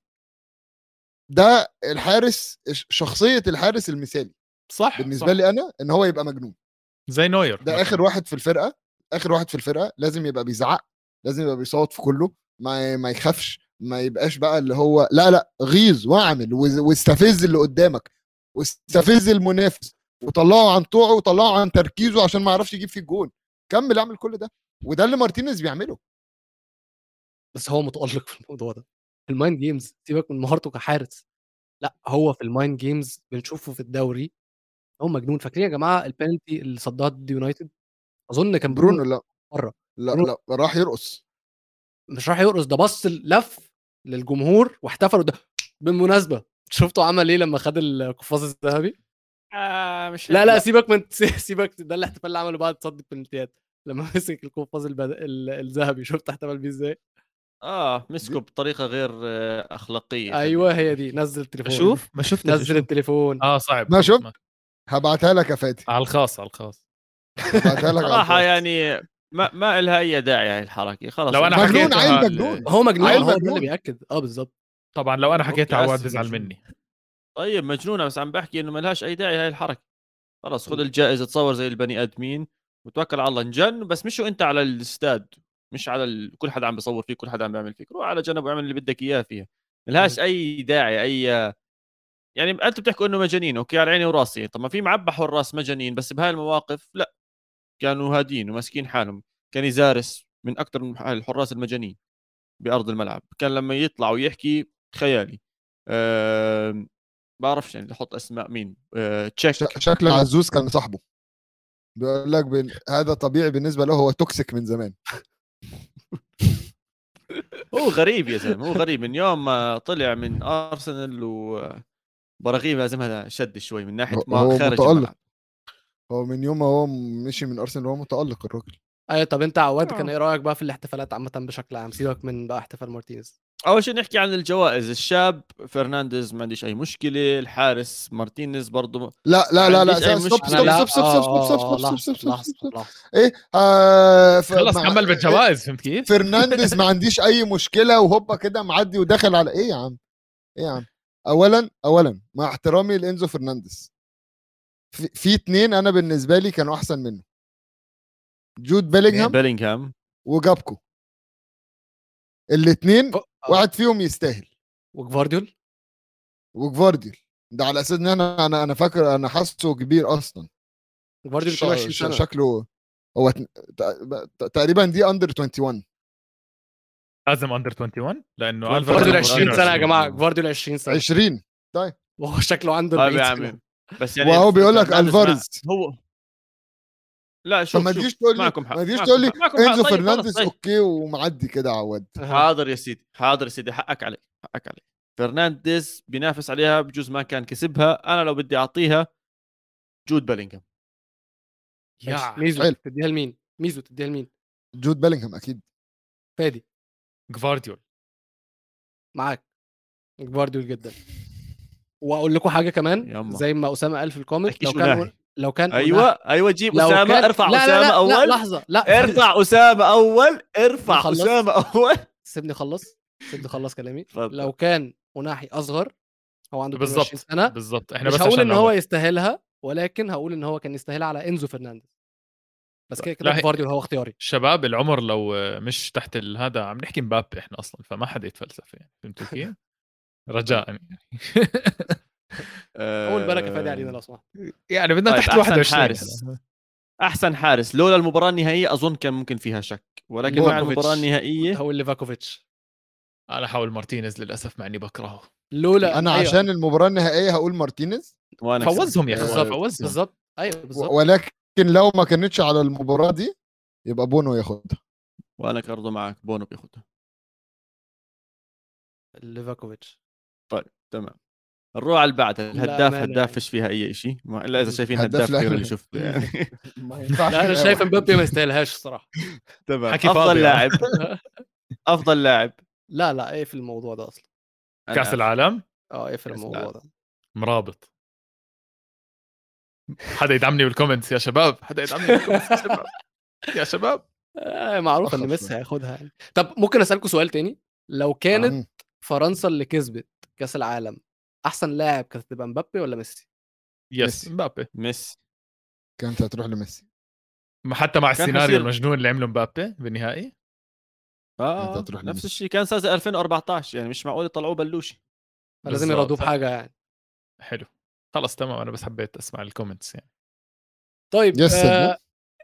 ده الحارس شخصية الحارس المثالي. صح بالنسبة صح. لي أنا إن هو يبقى مجنون. زي نوير ده. آخر واحد في الفرقة آخر واحد في الفرقة لازم يبقى بيزعق لازم يبقى بيصوت في كله ما ما يخافش ما يبقاش بقى اللي هو لا لا غيظ واعمل واستفز اللي قدامك واستفز المنافس وطلعه عن طوعه وطلعه عن تركيزه عشان ما يعرفش يجيب فيه الجون. كمل اعمل كل ده. وده اللي مارتينيز بيعمله. بس هو متألق في الموضوع ده. في ال mind games سيبك من مهارته كحارس. لأ هو في ال mind games بنشوفه في الدوري. هو مجنون. فاكرين يا جماعة البنالتي اللي صدها ضد يونايتد؟ أظن كان برونو برونو لأ. مرة. لأ برونو. لأ راح يرقص. مش راح يرقص ده بص لف للجمهور واحتفلوا ده. بالمناسبة شفتوا عمل إيه لما خد القفاز الذهبي؟ آه مش لا لا سيبك من سيبك ده الاحتفال اللي عمله بعد صد البنالتيات. لما مسك القفاز الذهبي شفت احتفل بيه إزاي؟ آه مسكوا بطريقة غير آه، أخلاقية أيوه هي دي. نزل التليفون. أشوف؟ ما شفت نزل التليفون. آه صعب. ما شفت؟ هبعتها لك يا فادي. على الخاص على الخاص. هبعتها لك على صراحة. يعني ما ما لها أي داعي هاي الحركة. خلاص لو أنا مجنون حكيتها عيل ال- مجنون. هو مجنون هو ده مجنون. اللي بيأكد. آه بالظبط طبعا لو أنا حكيت okay، عواد بيزعل. مني. طيب مجنونه بس عم بحكي إنه ما لهاش أي داعي هاي الحركة. خلاص خذ الجائزة اتصور زي البني آدمين. وتوكل على الله. انجن بس مش أنت على الاستاد مش على ال... كل حدا عم بيصور فيك كل حدا عم بيعمل فيك روح على جنب واعمل اللي بدك إياه فيها. ما لهاش أي داعي أي يعني أنتم بتحكوا إنه مجانين okay على عيني وراسي. طب ما في معبي حراس مجانين بس بهاي المواقف لا. كانوا هادين وماسكين حالهم. كان يزارس من أكثر من الحراس المجانين بأرض الملعب. كان لما يطلع ويحكي خيالي. أه... بعرفش يعني أحط أسماء مين. أه... تشيك. ش- شكل عزوز كان صاحبه. بيقول لك بن... هذا طبيعي بالنسبة له هو toxic من زمان. هو غريب يا زلمة هو غريب. من يوم ما طلع من ارسنال وبراغيم لازمها شد شوي من ناحية ما هو خارج متألق. هو من يوم ما هو مشي من ارسنال هو متألق الراجل. أيوه طب أنت عواد آه. كان إيه رأيك بقى في الاحتفالات عامة بشكل عام؟ سيبك من بقى احتفال مارتينيز. اول شيء نحكي عن الجوائز الشاب فرنانديز ما عنديش اي مشكله الحارس مارتينيز برضه لا لا لا لا stop. stop stop آه، stop stop آه، stop. إيه آه خلص كمل بالجوائز فهمت كيف؟ فرنانديز ما عنديش اي مشكله وهوبا كده معدي وداخل على إيه يا عم إيه يا عم اولا اولا مع احترامي لانزو فرنانديز في, في اتنين أنا بالنسبة لي كانوا احسن منه جود بيلينغهام بيلينغهام وجاكبو الاثنين آه. واحد فيهم يستاهل. وجفارديول؟ وجفارديول. ده على أساس إن أنا أنا أنا فاكر أنا حاسه كبير أصلا. جفارديول ش- 22 ش- سنة. شكله هو تقريبا دي under 21 لازم under 21 لأنه جفارديول ألفاريز جفارديول جفارديول 20 سنة يا جماعة. 22. جفارديول 20 سنة. 20 وهو شكله عنده طيب 40 يا سنة. بس يعني وهو بيقول لك ألفاريز. هو لا شوف شوف تجيش تقول لي ما تجيش تقول لي. إنزو طيب، فرنانديز طيب. okay ومعدي كده عواد حاضر يا سيدي حاضر يا سيدي حقك عليك حقك عليك فرنانديز بينافس عليها بجوز ما كان كسبها أنا لو بدي أعطيها جود بيلينغهام يا. ميزو حلو. تديها لمين ميزو تديها لمين جود بيلينغهام أكيد فادي جفارديول معاك جفارديول جدا وأقول لكم حاجة كمان يما. زي ما أسامة قال في ال comment لو كان. لو كان أيوه أيوه جيب أسامة كان... ارفع لا أسامة لا لا أول. لا لحظة لا ارفع أسامة أول ارفع خلص. أسامة أول. سيبني اخلص سيبني اخلص كلامي. اتفضل. لو كان مناحي أصغر هو عنده بالظبط 22 سنة بالظبط. إحنا مش بس هقول إن هو. يستاهلها ولكن هقول إن هو كان يستاهلها على إنزو فرنانديز. بس كده كده هو اختياري. شباب العمر لو مش تحت ال- هذا عم نحكي مبابي إحنا أصلا فما حدا يتفلسف يعني. فهمتوا كيف؟ رجاء يعني. أول بالك يا فادي علينا لو سمحت يعني بدنا طيب، تحت أحسن 21 حارس. أحسن حارس. لولا المباراة النهائية أظن كان ممكن فيها شك ولكن مع. المباراة النهائية هقول ليفاكوفيتش. أنا حاول مارتينيز للأسف مع إني بكرهه. لولا أنا أيوة. عشان المباراة النهائية هقول مارتينيز. وأنا فوزهم يا أخي بالظبط فوزهم. بالظبط. أيوه بالظبط. ولكن لو ما كانتش على المباراة دي يبقى بونو ياخدها. وأنا برضه معك بونو بياخدها. ليفاكوفيتش. تمام. نروح على البعد الهداف هداف يعني. فيش فيها أي شيء ما الا إذا شايفين هداف غير. اللي شفته يعني لا أنا شايف واحد. امبابي ما يستاهلهاش الصراحة تمام حكي أفضل آه. لاعب أفضل لاعب لا لا إيه في الموضوع ده أصلا كأس. العالم آه إيه في الموضوع. ده مرابط حدا يدعمني بال comments يا شباب حدا يدعمني بالكومنتس يا شباب يا شباب آه معروف إن ميسي. هياخدها يعني طب ممكن اسالكم سؤال تاني لو كانت مم. فرنسا اللي كسبت كأس العالم أحسن لاعب كانت تبقى مبابي ولا ميسي؟ yes. مبابي. ميسي. كانت هتروح لميسي. ما حتى مع السيناريو المجنون اللي عمله مبابي بالنهائي. آه أنت هتروح نفس لميسي. الشيء. كان سنه 2014 يعني مش معقول يطلعوه بلوشي. لازم. يرادوه بحاجة يعني. حلو. خلص تمام. أنا بس حبيت أسمع ال comments يعني. طيب yes، آه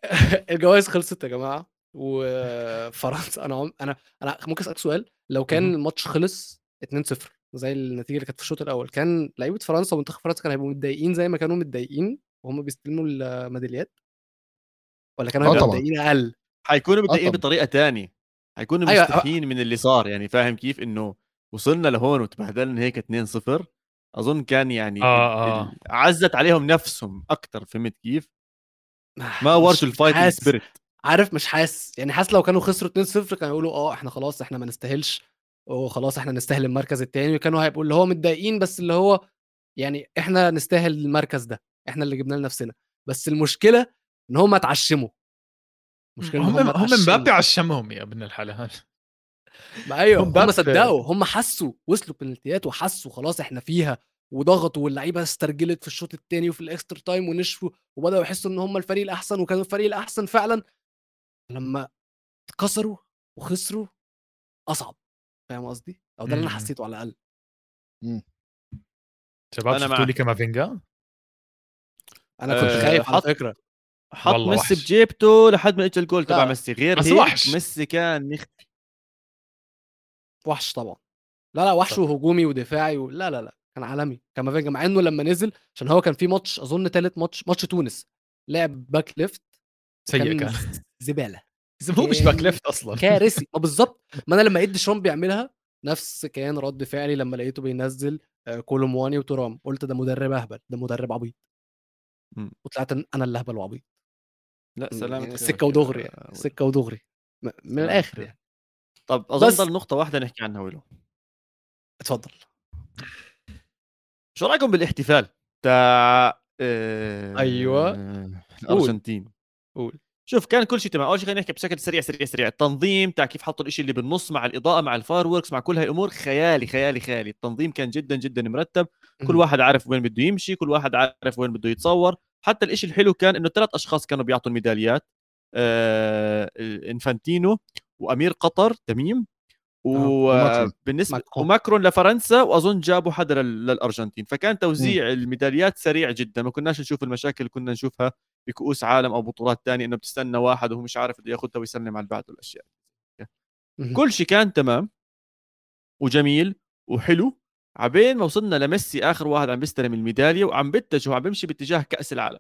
الجوائز خلصت يا جماعة. وفرنسا أنا عم... أنا أنا ممكن أسألك سؤال. لو كان. الماتش خلص 2-0 زي النتيجة اللي كانت في الشوط الأول. كان لعيبة فرنسا ومنتخب فرنسا كانوا هيبقوا متضايقين زي ما كانوا متضايقين وهم بيستلموا الميداليات. ولا كانوا آه هيبقوا. متضايقين أقل. حيكونوا متضايقين طبعاً. بطريقة تانية. حيكونوا أيوة، مستحيين من اللي صار. يعني فاهم كيف؟ إنه وصلنا لهون وتبهدلنا هيك 2-0 أظن كان يعني آه، آه. عزت عليهم نفسهم أكثر فهمت كيف؟ ما ورجوا ال fighting حاسس. spirit عارف مش حاسس. يعني حاسس لو كانوا خسروا 2-0 كانوا يقولوا آه إحنا خلاص إحنا ما نستاهلش. وخلاص إحنا نستاهل المركز الثاني وكانوا هيبقوا اللي هو متضايقين بس اللي هو يعني إحنا نستاهل المركز ده إحنا اللي جبنا لنفسنا بس المشكلة إن هم اتعشموا المشكلة إن هم هم. مبابي عشمهم يا ابن الحلال ما أيوه هم. صدقوا هم حسوا وصلوا بنالتيات وحسوا خلاص إحنا فيها وضغطوا واللعيبة استرجلت في الشوط الثاني وفي ال extra time ونشفوا وبدأوا يحسوا إن هم الفريق الأحسن وكانوا الفريق الأحسن فعلا لما اتكسروا وخسروا أصعب فاهم قصدي؟ أو ده اللي أنا مم. حسيته على الأقل شباب أنا شفتوا. لي كامافينجا أنا كنت آه، خايف على حط- فكرة حط ميسي. بجيبته لحد ما اجى الجول تبع. ميسي غير بس وحش. ميسي كان يختفي وحش طبعا لا لا وحش صح. وهجومي ودفاعي و... لا لا لا كان عالمي كامافينجا مع إنه لما نزل عشان هو كان في ماتش أظن ثالث ماتش ماتش تونس لعب back left سيء كان زبالة هو مش back left أصلا كارثي ما بالظبط ما أنا لما لقيت ديشام بيعملها نفس كان رد فعلي لما لقيته بينزل آه، كولو مواني وترام قلت ده مدرب أهبل ده مدرب عبيط مم. وطلعت أنا اللي هبل وعبيط لأ م- سلامة يعني سكة ودغري يعني سكة ودغري من سلام الآخر. يعني طب أظن بس- ضل نقطة واحدة نحكي عنها ولو اتفضل شو رأيكم بالاحتفال تاع آه، أيوة. الأرجنتين قول. شوف كان كل شيء تمام. أول شيء خلينا نحكي بشكل سريع سريع سريع. التنظيم تاع كيف حطوا الشيء اللي بالنص مع الإضاءة مع ال fire مع كل هاي الأمور خيالي خيالي خيالي. التنظيم كان جدا جدا مرتب. كل. واحد عارف وين بده يمشي كل واحد عارف وين بده يتصور. حتى الإشي الحلو كان إنه ثلاث أشخاص كانوا بيعطوا الميداليات. آه إنفانتينو وأمير قطر تميم. وبالنسبه ماكرون. وماكرون لفرنسا وأظن جابوا حدا لل- للأرجنتين. فكان توزيع الميداليات سريع جدا. ما كناش نشوف المشاكل كنا نشوفها بكؤوس عالم أو بطولات تانية إنه بتستنى واحد وهو مش عارف بده ياخذها ويسلم على البعض والاشياء. كل شيء كان تمام وجميل وحلو عبين ما وصلنا لميسي آخر واحد عم بيستلم الميدالية وعم بتجه وعم بيمشي باتجاه كأس العالم.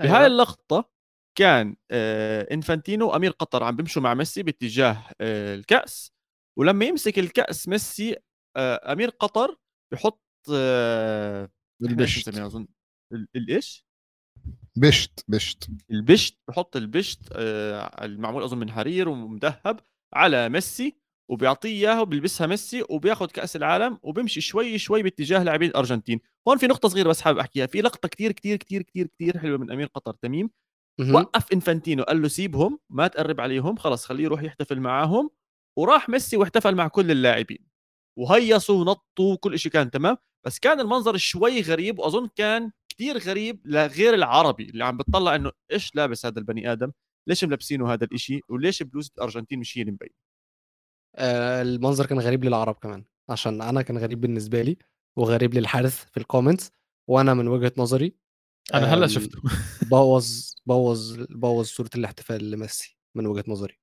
بهاي أيوة. اللقطة كان آه إنفانتينو وأمير قطر عم بيمشوا مع ميسي باتجاه آه الكأس. ولما يمسك الكأس ميسي آه أمير قطر بحط آه البشت. أظن ال- الايش بشت بشت. البشت بحط البشت آه المعمول أظن من حرير ومذهب على ميسي وبيعطيه اياه وبيلبسها ميسي وبياخذ كأس العالم وبيمشي شوي شوي باتجاه لاعبين الأرجنتين. هون في نقطة صغيرة بس حابب أحكيها. في لقطة كتير كتير كتير كتير كتير حلوة من أمير قطر تميم. مهم. وقف إنفانتينو قال له سيبهم ما تقرب عليهم خلص خليه يروح يحتفل معاهم. وراح ميسي واحتفل مع كل اللاعبين. وهيصوا ونطوا وكل شيء كان تمام. بس كان المنظر شوي غريب وأظن كان كتير غريب لغير العربي اللي عم بتطلع إنه إيش لابس هذا البني آدم؟ ليش ملبسينه هذا الإشي؟ وليش بلوزة الأرجنتين مش هي اللي مبين؟ آه المنظر كان غريب للعرب كمان عشان أنا كان غريب بالنسبة لي وغريب للحارث في ال comments وأنا من وجهة نظري أنا هلأ شفته. بوظ بوظ بوظ صورة الاحتفال لميسي من وجهة نظري.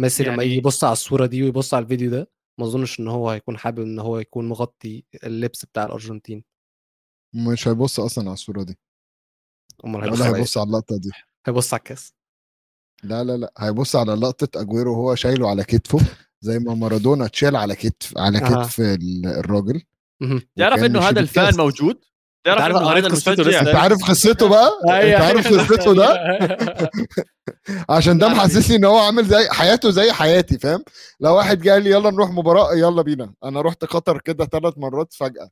ميسي لما يعني- يجي يبص على الصورة دي ويبص على الفيديو ده ما أظنش إن هو هيكون حابب إن هو يكون مغطي اللبس بتاع الأرجنتين. مش هيبص أصلا على الصورة دي أمال هيبص على إيه؟ هيبص على اللقطة دي هيبص على الكاس لا لا لا هيبص على لقطة أجويرو وهو شايله على كتفه زي ما مارادونا اتشال على كتف على. كتف ال- الراجل. تعرف إنه هذا الفان. موجود تعرف إنه قريت هذا قصته المشجع. أنت عارف قصته بقى أيوة. أنت عارف قصته ده عشان ده. محسسني إن هو عامل زي حياته زي حياتي فاهم لو واحد جاي لي يلا نروح مباراة يلا بينا أنا رحت قطر كده ثلاث مرات فجأة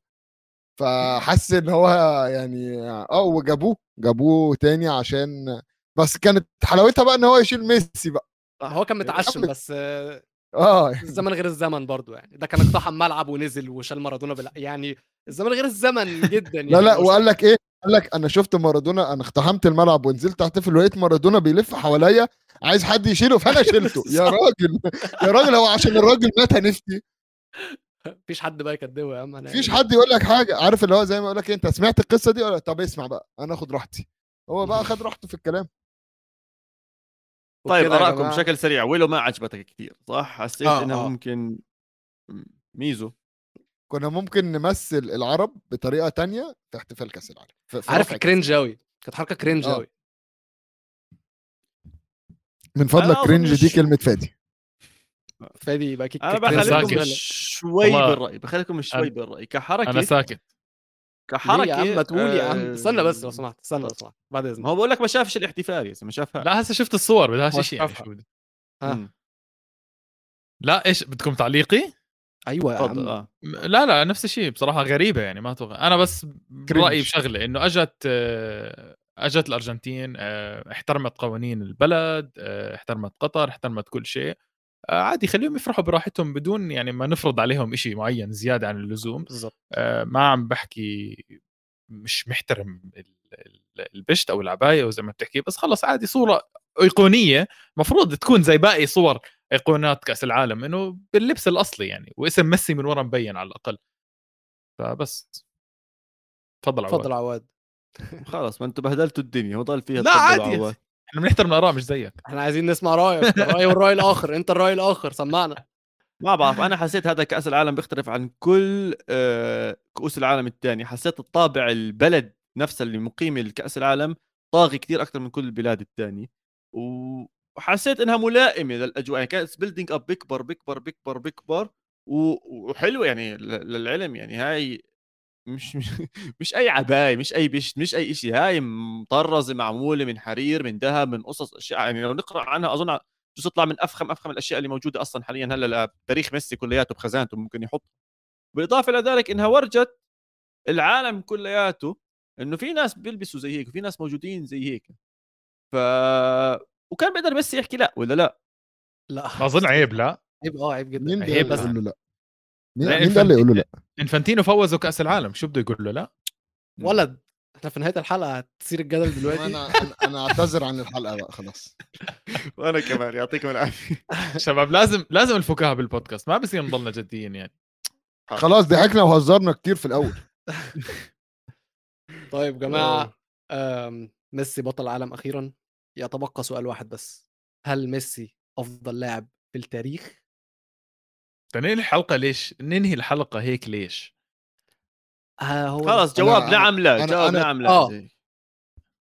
فحس إن هو يعني آه وجابوه جابوه تاني عشان بس كانت حلاوتها بقى إن هو يشيل ميسي بقى. هو كان متعشم بس آه، آه الزمن غير الزمن برضو يعني. ده كان اقتحم ملعب ونزل وشال مارادونا بال... يعني الزمن غير الزمن جدا يعني. لا لا وقال لك إيه؟ قال لك أنا شفت مارادونا أنا اقتحمت الملعب ونزلت أحتفل ولقيت مارادونا بيلف حواليا عايز حد يشيله فأنا شلته. يا راجل يا راجل هو عشان الراجل مات هنفتي. مفيش حد بقى يكدبه يا عم أنا مفيش يعني- حد يقول لك حاجة. عارف اللي هو زي ما أقول لك إيه، أنت سمعت القصة دي؟ ولا طب اسمع بقى أنا آخد راحتي. هو بقى خد راحته في الكلام. طيب آرائكم بشكل سريع ويلو ما عجبتك كثير صح؟ حسيت آه، انها آه. ممكن ميزو. كنا ممكن نمثل العرب بطريقة تانية في احتفال كأس العالم عارف cringe قوي كانت حركة cringe آه. قوي من فضلك cringe دي كلمة فادي. فادي كيك أنا. بخليكم. شوي. بالرأي بخليكم شوي أنا- بالرأي كحركه أنا ساكت كحركة يا عم ما تقول يا عم آه، استنى بس لو سمحت استنى لو سمحت بعد إذنك هو بقول لك ما شافش الاحتفال يا ما شافها لا هسه شفت الصور بدهاش هو شيء يعني. شو بدي-. لا إيش بدكم تعليقي؟ أيوه يا تفضل عم آه م- لا لا نفس الشيء بصراحة غريبة يعني ما أتوقع أنا بس برأيي بشغلة إنه أجت آه، أجت الأرجنتين آه، احترمت قوانين البلد آه، احترمت قطر احترمت كل شيء آه، عادي خليهم يفرحوا براحتهم بدون يعني ما نفرض عليهم شيء معين زيادة عن اللزوم. بالظبط آه، ما عم بحكي مش محترم ال- ال- البشت أو العباية أو زي ما بتحكي بس خلص عادي صورة أيقونية. مفروض تكون زي باقي صور أيقونات كأس العالم إنه باللبس الأصلي يعني واسم ميسي من ورا مبين على الأقل. فبس. تفضل عواد. تفضل عواد. خلاص ما أنتم بهدلتوا الدنيا وضل فيها لا عادي. عواد. إحنا بنحترم الآراء مش زيك. إحنا عايزين نسمع رأيك الرأي والرأي الآخر أنت الرأي الآخر سمعنا. ما بعرف أنا حسيت هذا كأس العالم بيختلف عن كل آه، كؤوس العالم الثانية حسيت الطابع البلد نفسها اللي مقيمه لكأس العالم طاغي كثير أكثر من كل البلاد الثانية وحسيت إنها ملائمة للأجواء. يعني كانت building up بيكبر بيكبر بيكبر بيكبر. وحلوة يعني للعلم يعني هاي مش مش, مش أي عباية مش أي بشت مش أي شيء هاي مطرزة معمولة من حرير من ذهب من قصص أشياء يعني لو نقرأ عنها أظن بجوز تطلع من أفخم أفخم الأشياء اللي موجودة أصلا حاليا. هلأ تاريخ ميسي كلياته بخزانته ممكن يحط. بالإضافة إلى ذلك إنها ورجت العالم كلياته إنه في ناس بيلبسوا زي هيك وفي ناس موجودين زي هيك. ف وكان بيقدر ميسي يحكي لا ولا لا؟ لا أظن عيب لا. عيب آه عيب جدا. عيب بس. لا. مين مين ده اللي يقول له؟ لا انفانتينو فوزوا كأس العالم شو بده يقول له لا. ولد إحنا في نهاية الحلقة هتصير الجدل دلوقتي. أنا أنا- أنا أعتذر عن الحلقة بقى خلاص. وأنا كمان يعطيكم العافية. شباب لازم لازم الفكاهة بالبودكاست ما بصير نضلنا جديين يعني. خلاص ضحكنا وهزرنا كتير في الأول. طيب جماعة ميسي بطل العالم أخيرا. يتبقى سؤال واحد بس. هل ميسي أفضل لاعب في التاريخ؟ ننهي الحلقة ليش؟ ننهي الحلقة هيك ليش؟ ها هو خلاص جواب أنا- نعم لا أنا- جواب أنا- نعم لا آه. زي-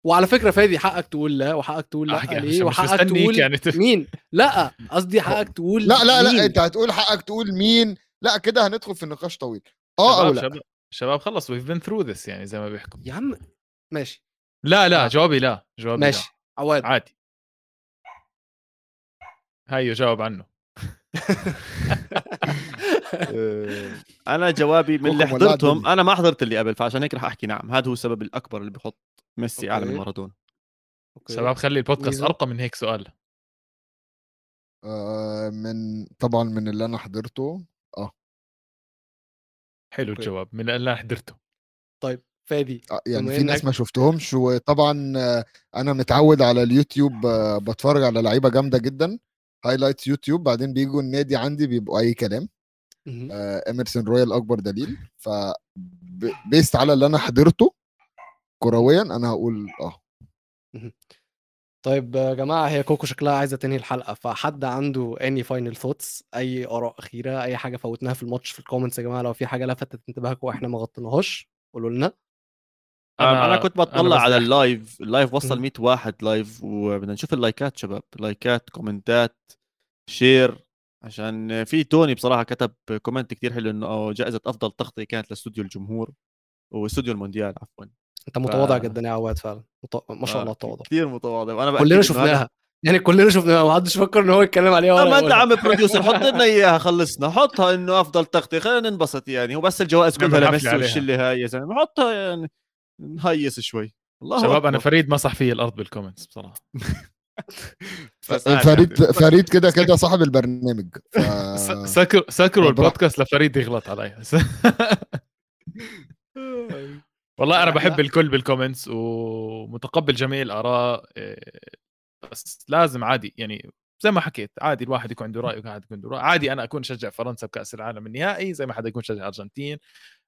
وعلى فكرة فادي حقك تقول لا وحقك تقول لأ آه، يعني ليه؟ مش وحقك تقول يعني ت- مين؟ لأ قصدي حقك تقول لا لا مين؟ لا أنت هتقول حقك تقول مين؟ لأ كده هندخل في نقاش طويل. آه أو شباب لا؟ شباب شباب خلص we've been through this يعني زي ما بيحكوا يا عم ماشي. لا لا آه. جوابي لا جوابي ماشي. عواد. لا عادي. هيو جاوب عنه. آه، أنا جوابي من اللي حضرتهم. أنا ما حضرت اللي قبل فعشان هيك رح أحكي نعم هذا هو السبب الأكبر اللي بحط ميسي أعلى من. مارادونا. شباب خلي البودكاست؟ أرقى من هيك سؤال آه من طبعا من اللي أنا حضرته حلو أوكي. الجواب من اللي أنا حضرته طيب فادي آه، يعني في ناس ما شفتهمش وطبعا آه، أنا متعود على اليوتيوب آه، بتفرج على لعيبة جامدة جدا highlights يوتيوب بعدين بيجوا النادي عندي بيبقوا أي كلام. آه، اميرسون رويال أكبر دليل. ف based على اللي أنا حضرته كرويا أنا هقول آه. طيب يا جماعة هي كوكو شكلها عايزة تنهي الحلقة. فحد عنده any final thoughts أي آراء أخيرة؟ أي حاجة فوتناها في الماتش في ال comments يا جماعة؟ لو في حاجة لفتت انتباهكم وإحنا ما غطيناهاش قولوا لنا. أنا, أنا كنت بطلع على بس- ال live ال live وصل مم. 100 واحد live وبدنا نشوف اللايكات شباب. لايكات كومنتات share عشان في توني بصراحة كتب comment كتير حلو إنه جائزة أفضل تغطية كانت لاستوديو الجمهور واستوديو المونديال عفوا. أنت متواضع ف- جدا يا عواد فعلا. مت- ما شاء الله آه، تواضع كثير متواضع. وأنا كلنا شفناها. يعني كلنا شفناها. ما حدش فكر ان هو يتكلم عليها ولا ما أنت. عم producer حط لنا إياها خلصنا. حطها إنه أفضل تغطية. خلينا ننبسط يعني. هو بس الجوائز كلها لميسي. والشلة هاي يا زلمة. حطها يعني نهيس شوي. الله شباب أنا أكبر. فريد مسح في الأرض بال comments بصراحة. فريد يعني. فريد كده كده صاحب البرنامج ف... س- سكر سكروا. البودكاست لفريد يغلط علي والله أنا بحب. الكل بال comments ومتقبل جميع الآراء إيه، بس لازم عادي يعني زي ما حكيت عادي الواحد يكون عنده رأي وواحد يكون عنده رأي عادي أنا أكون اشجع فرنسا بكأس العالم النهائي زي ما حدا يكون يشجع أرجنتين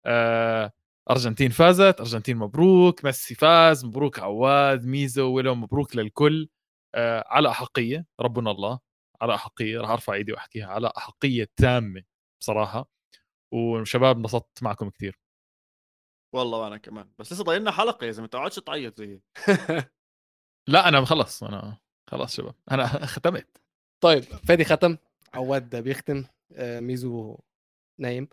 آه، أرجنتين فازت أرجنتين مبروك ميسي فاز مبروك عواد ميزو ولو مبروك للكل آه، على أحقية ربنا الله على أحقية راح أرفع إيدي وأحكيها على أحقية تامة بصراحة وشباب انبسطت معكم كثير والله وأنا كمان. بس لسه ضايل لنا حلقة يا زلمة تقعدش تعيط زي. لا أنا خلص أنا خلاص شباب أنا ختمت. طيب فادي ختم عواد بيختم آه، ميزو نايم.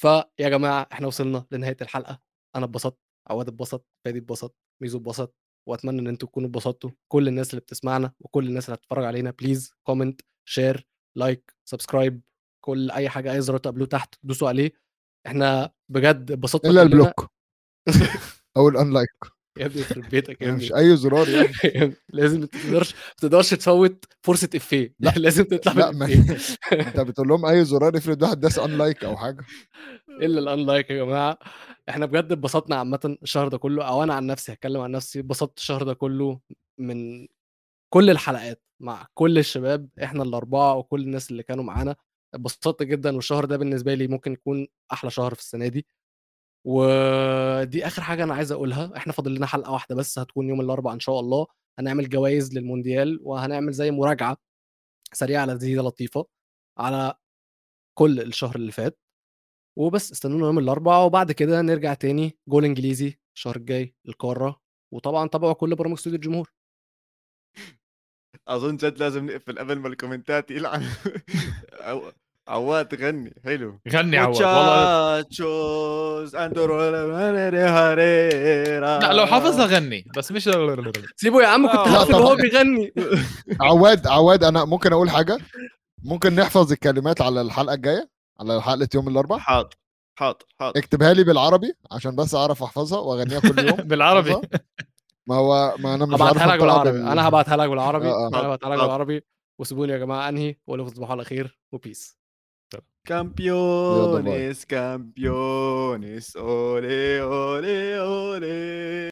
فيا جماعة إحنا وصلنا لنهاية الحلقة. أنا اتبسطت عواد اتبسط فادي اتبسط ميزو اتبسط. وأتمنى إن أنتوا تكونوا اتبسطتوا. كل الناس اللي بتسمعنا وكل الناس اللي هتتفرج علينا please comment share like subscribe كل أي حاجة أي زرار تقابلوه تحت دوسوا عليه. إحنا بجد اتبسطنا إلا. ال block. أو ال unlike يا ابني يخرب بيتك يا ابني. مش أي زرار يعني. لازم ما تقدرش ما تقدرش تفوت فرصة إفيه. لا. لازم تطلع لا ما. أنت بتقول لهم أي زرار افرض واحد داس unlike أو حاجة. إلا الانلايك يا جماعة. إحنا بجد اتبسطنا عامة الشهر ده كله. أو أنا عن نفسي هتكلم عن نفسي. اتبسطت الشهر ده كله من كل الحلقات مع كل الشباب إحنا الأربعة وكل الناس اللي كانوا معانا. اتبسطت جدا والشهر ده بالنسبة لي ممكن يكون أحلى شهر في السنة دي. ودي آخر حاجة أنا عايز أقولها. إحنا فاضل لنا حلقة واحدة بس هتكون يوم الأربعاء إن شاء الله. هنعمل جوائز للمونديال وهنعمل زي مراجعة سريعة لذيذة لطيفة على كل الشهر اللي فات. وبس استنونا يوم الأربعاء وبعد كده نرجع تاني جول إنجليزي الشهر الجاي القاره وطبعا تابعوا كل برامج استوديو الجمهور. أظن جد لازم نقفل قبل ما الكومنتات يلعن. عواد غني حلو غني عواد والله. لا لو حافظها غني بس مش سيبه يا عم كنت وهو طبعاً. بيغني عواد عواد أنا ممكن أقول حاجة ممكن نحفظ الكلمات على الحلقة الجايه على حلقه يوم الاربعاء حاضر حاضر حاضر اكتبها لي بالعربي عشان بس اعرف احفظها واغنيها كل يوم بالعربي. ما هو ما أنا مش عارف هبعتها لك بالعربي بال- أنا هبعتها لك بالعربي آه، آه. أنا هبعتها لك آه. بالعربي وسيبوني يا جماعة انهي واقول لكم تصبحوا على خير وبيس Campeones, campeones, ole, ole, ole.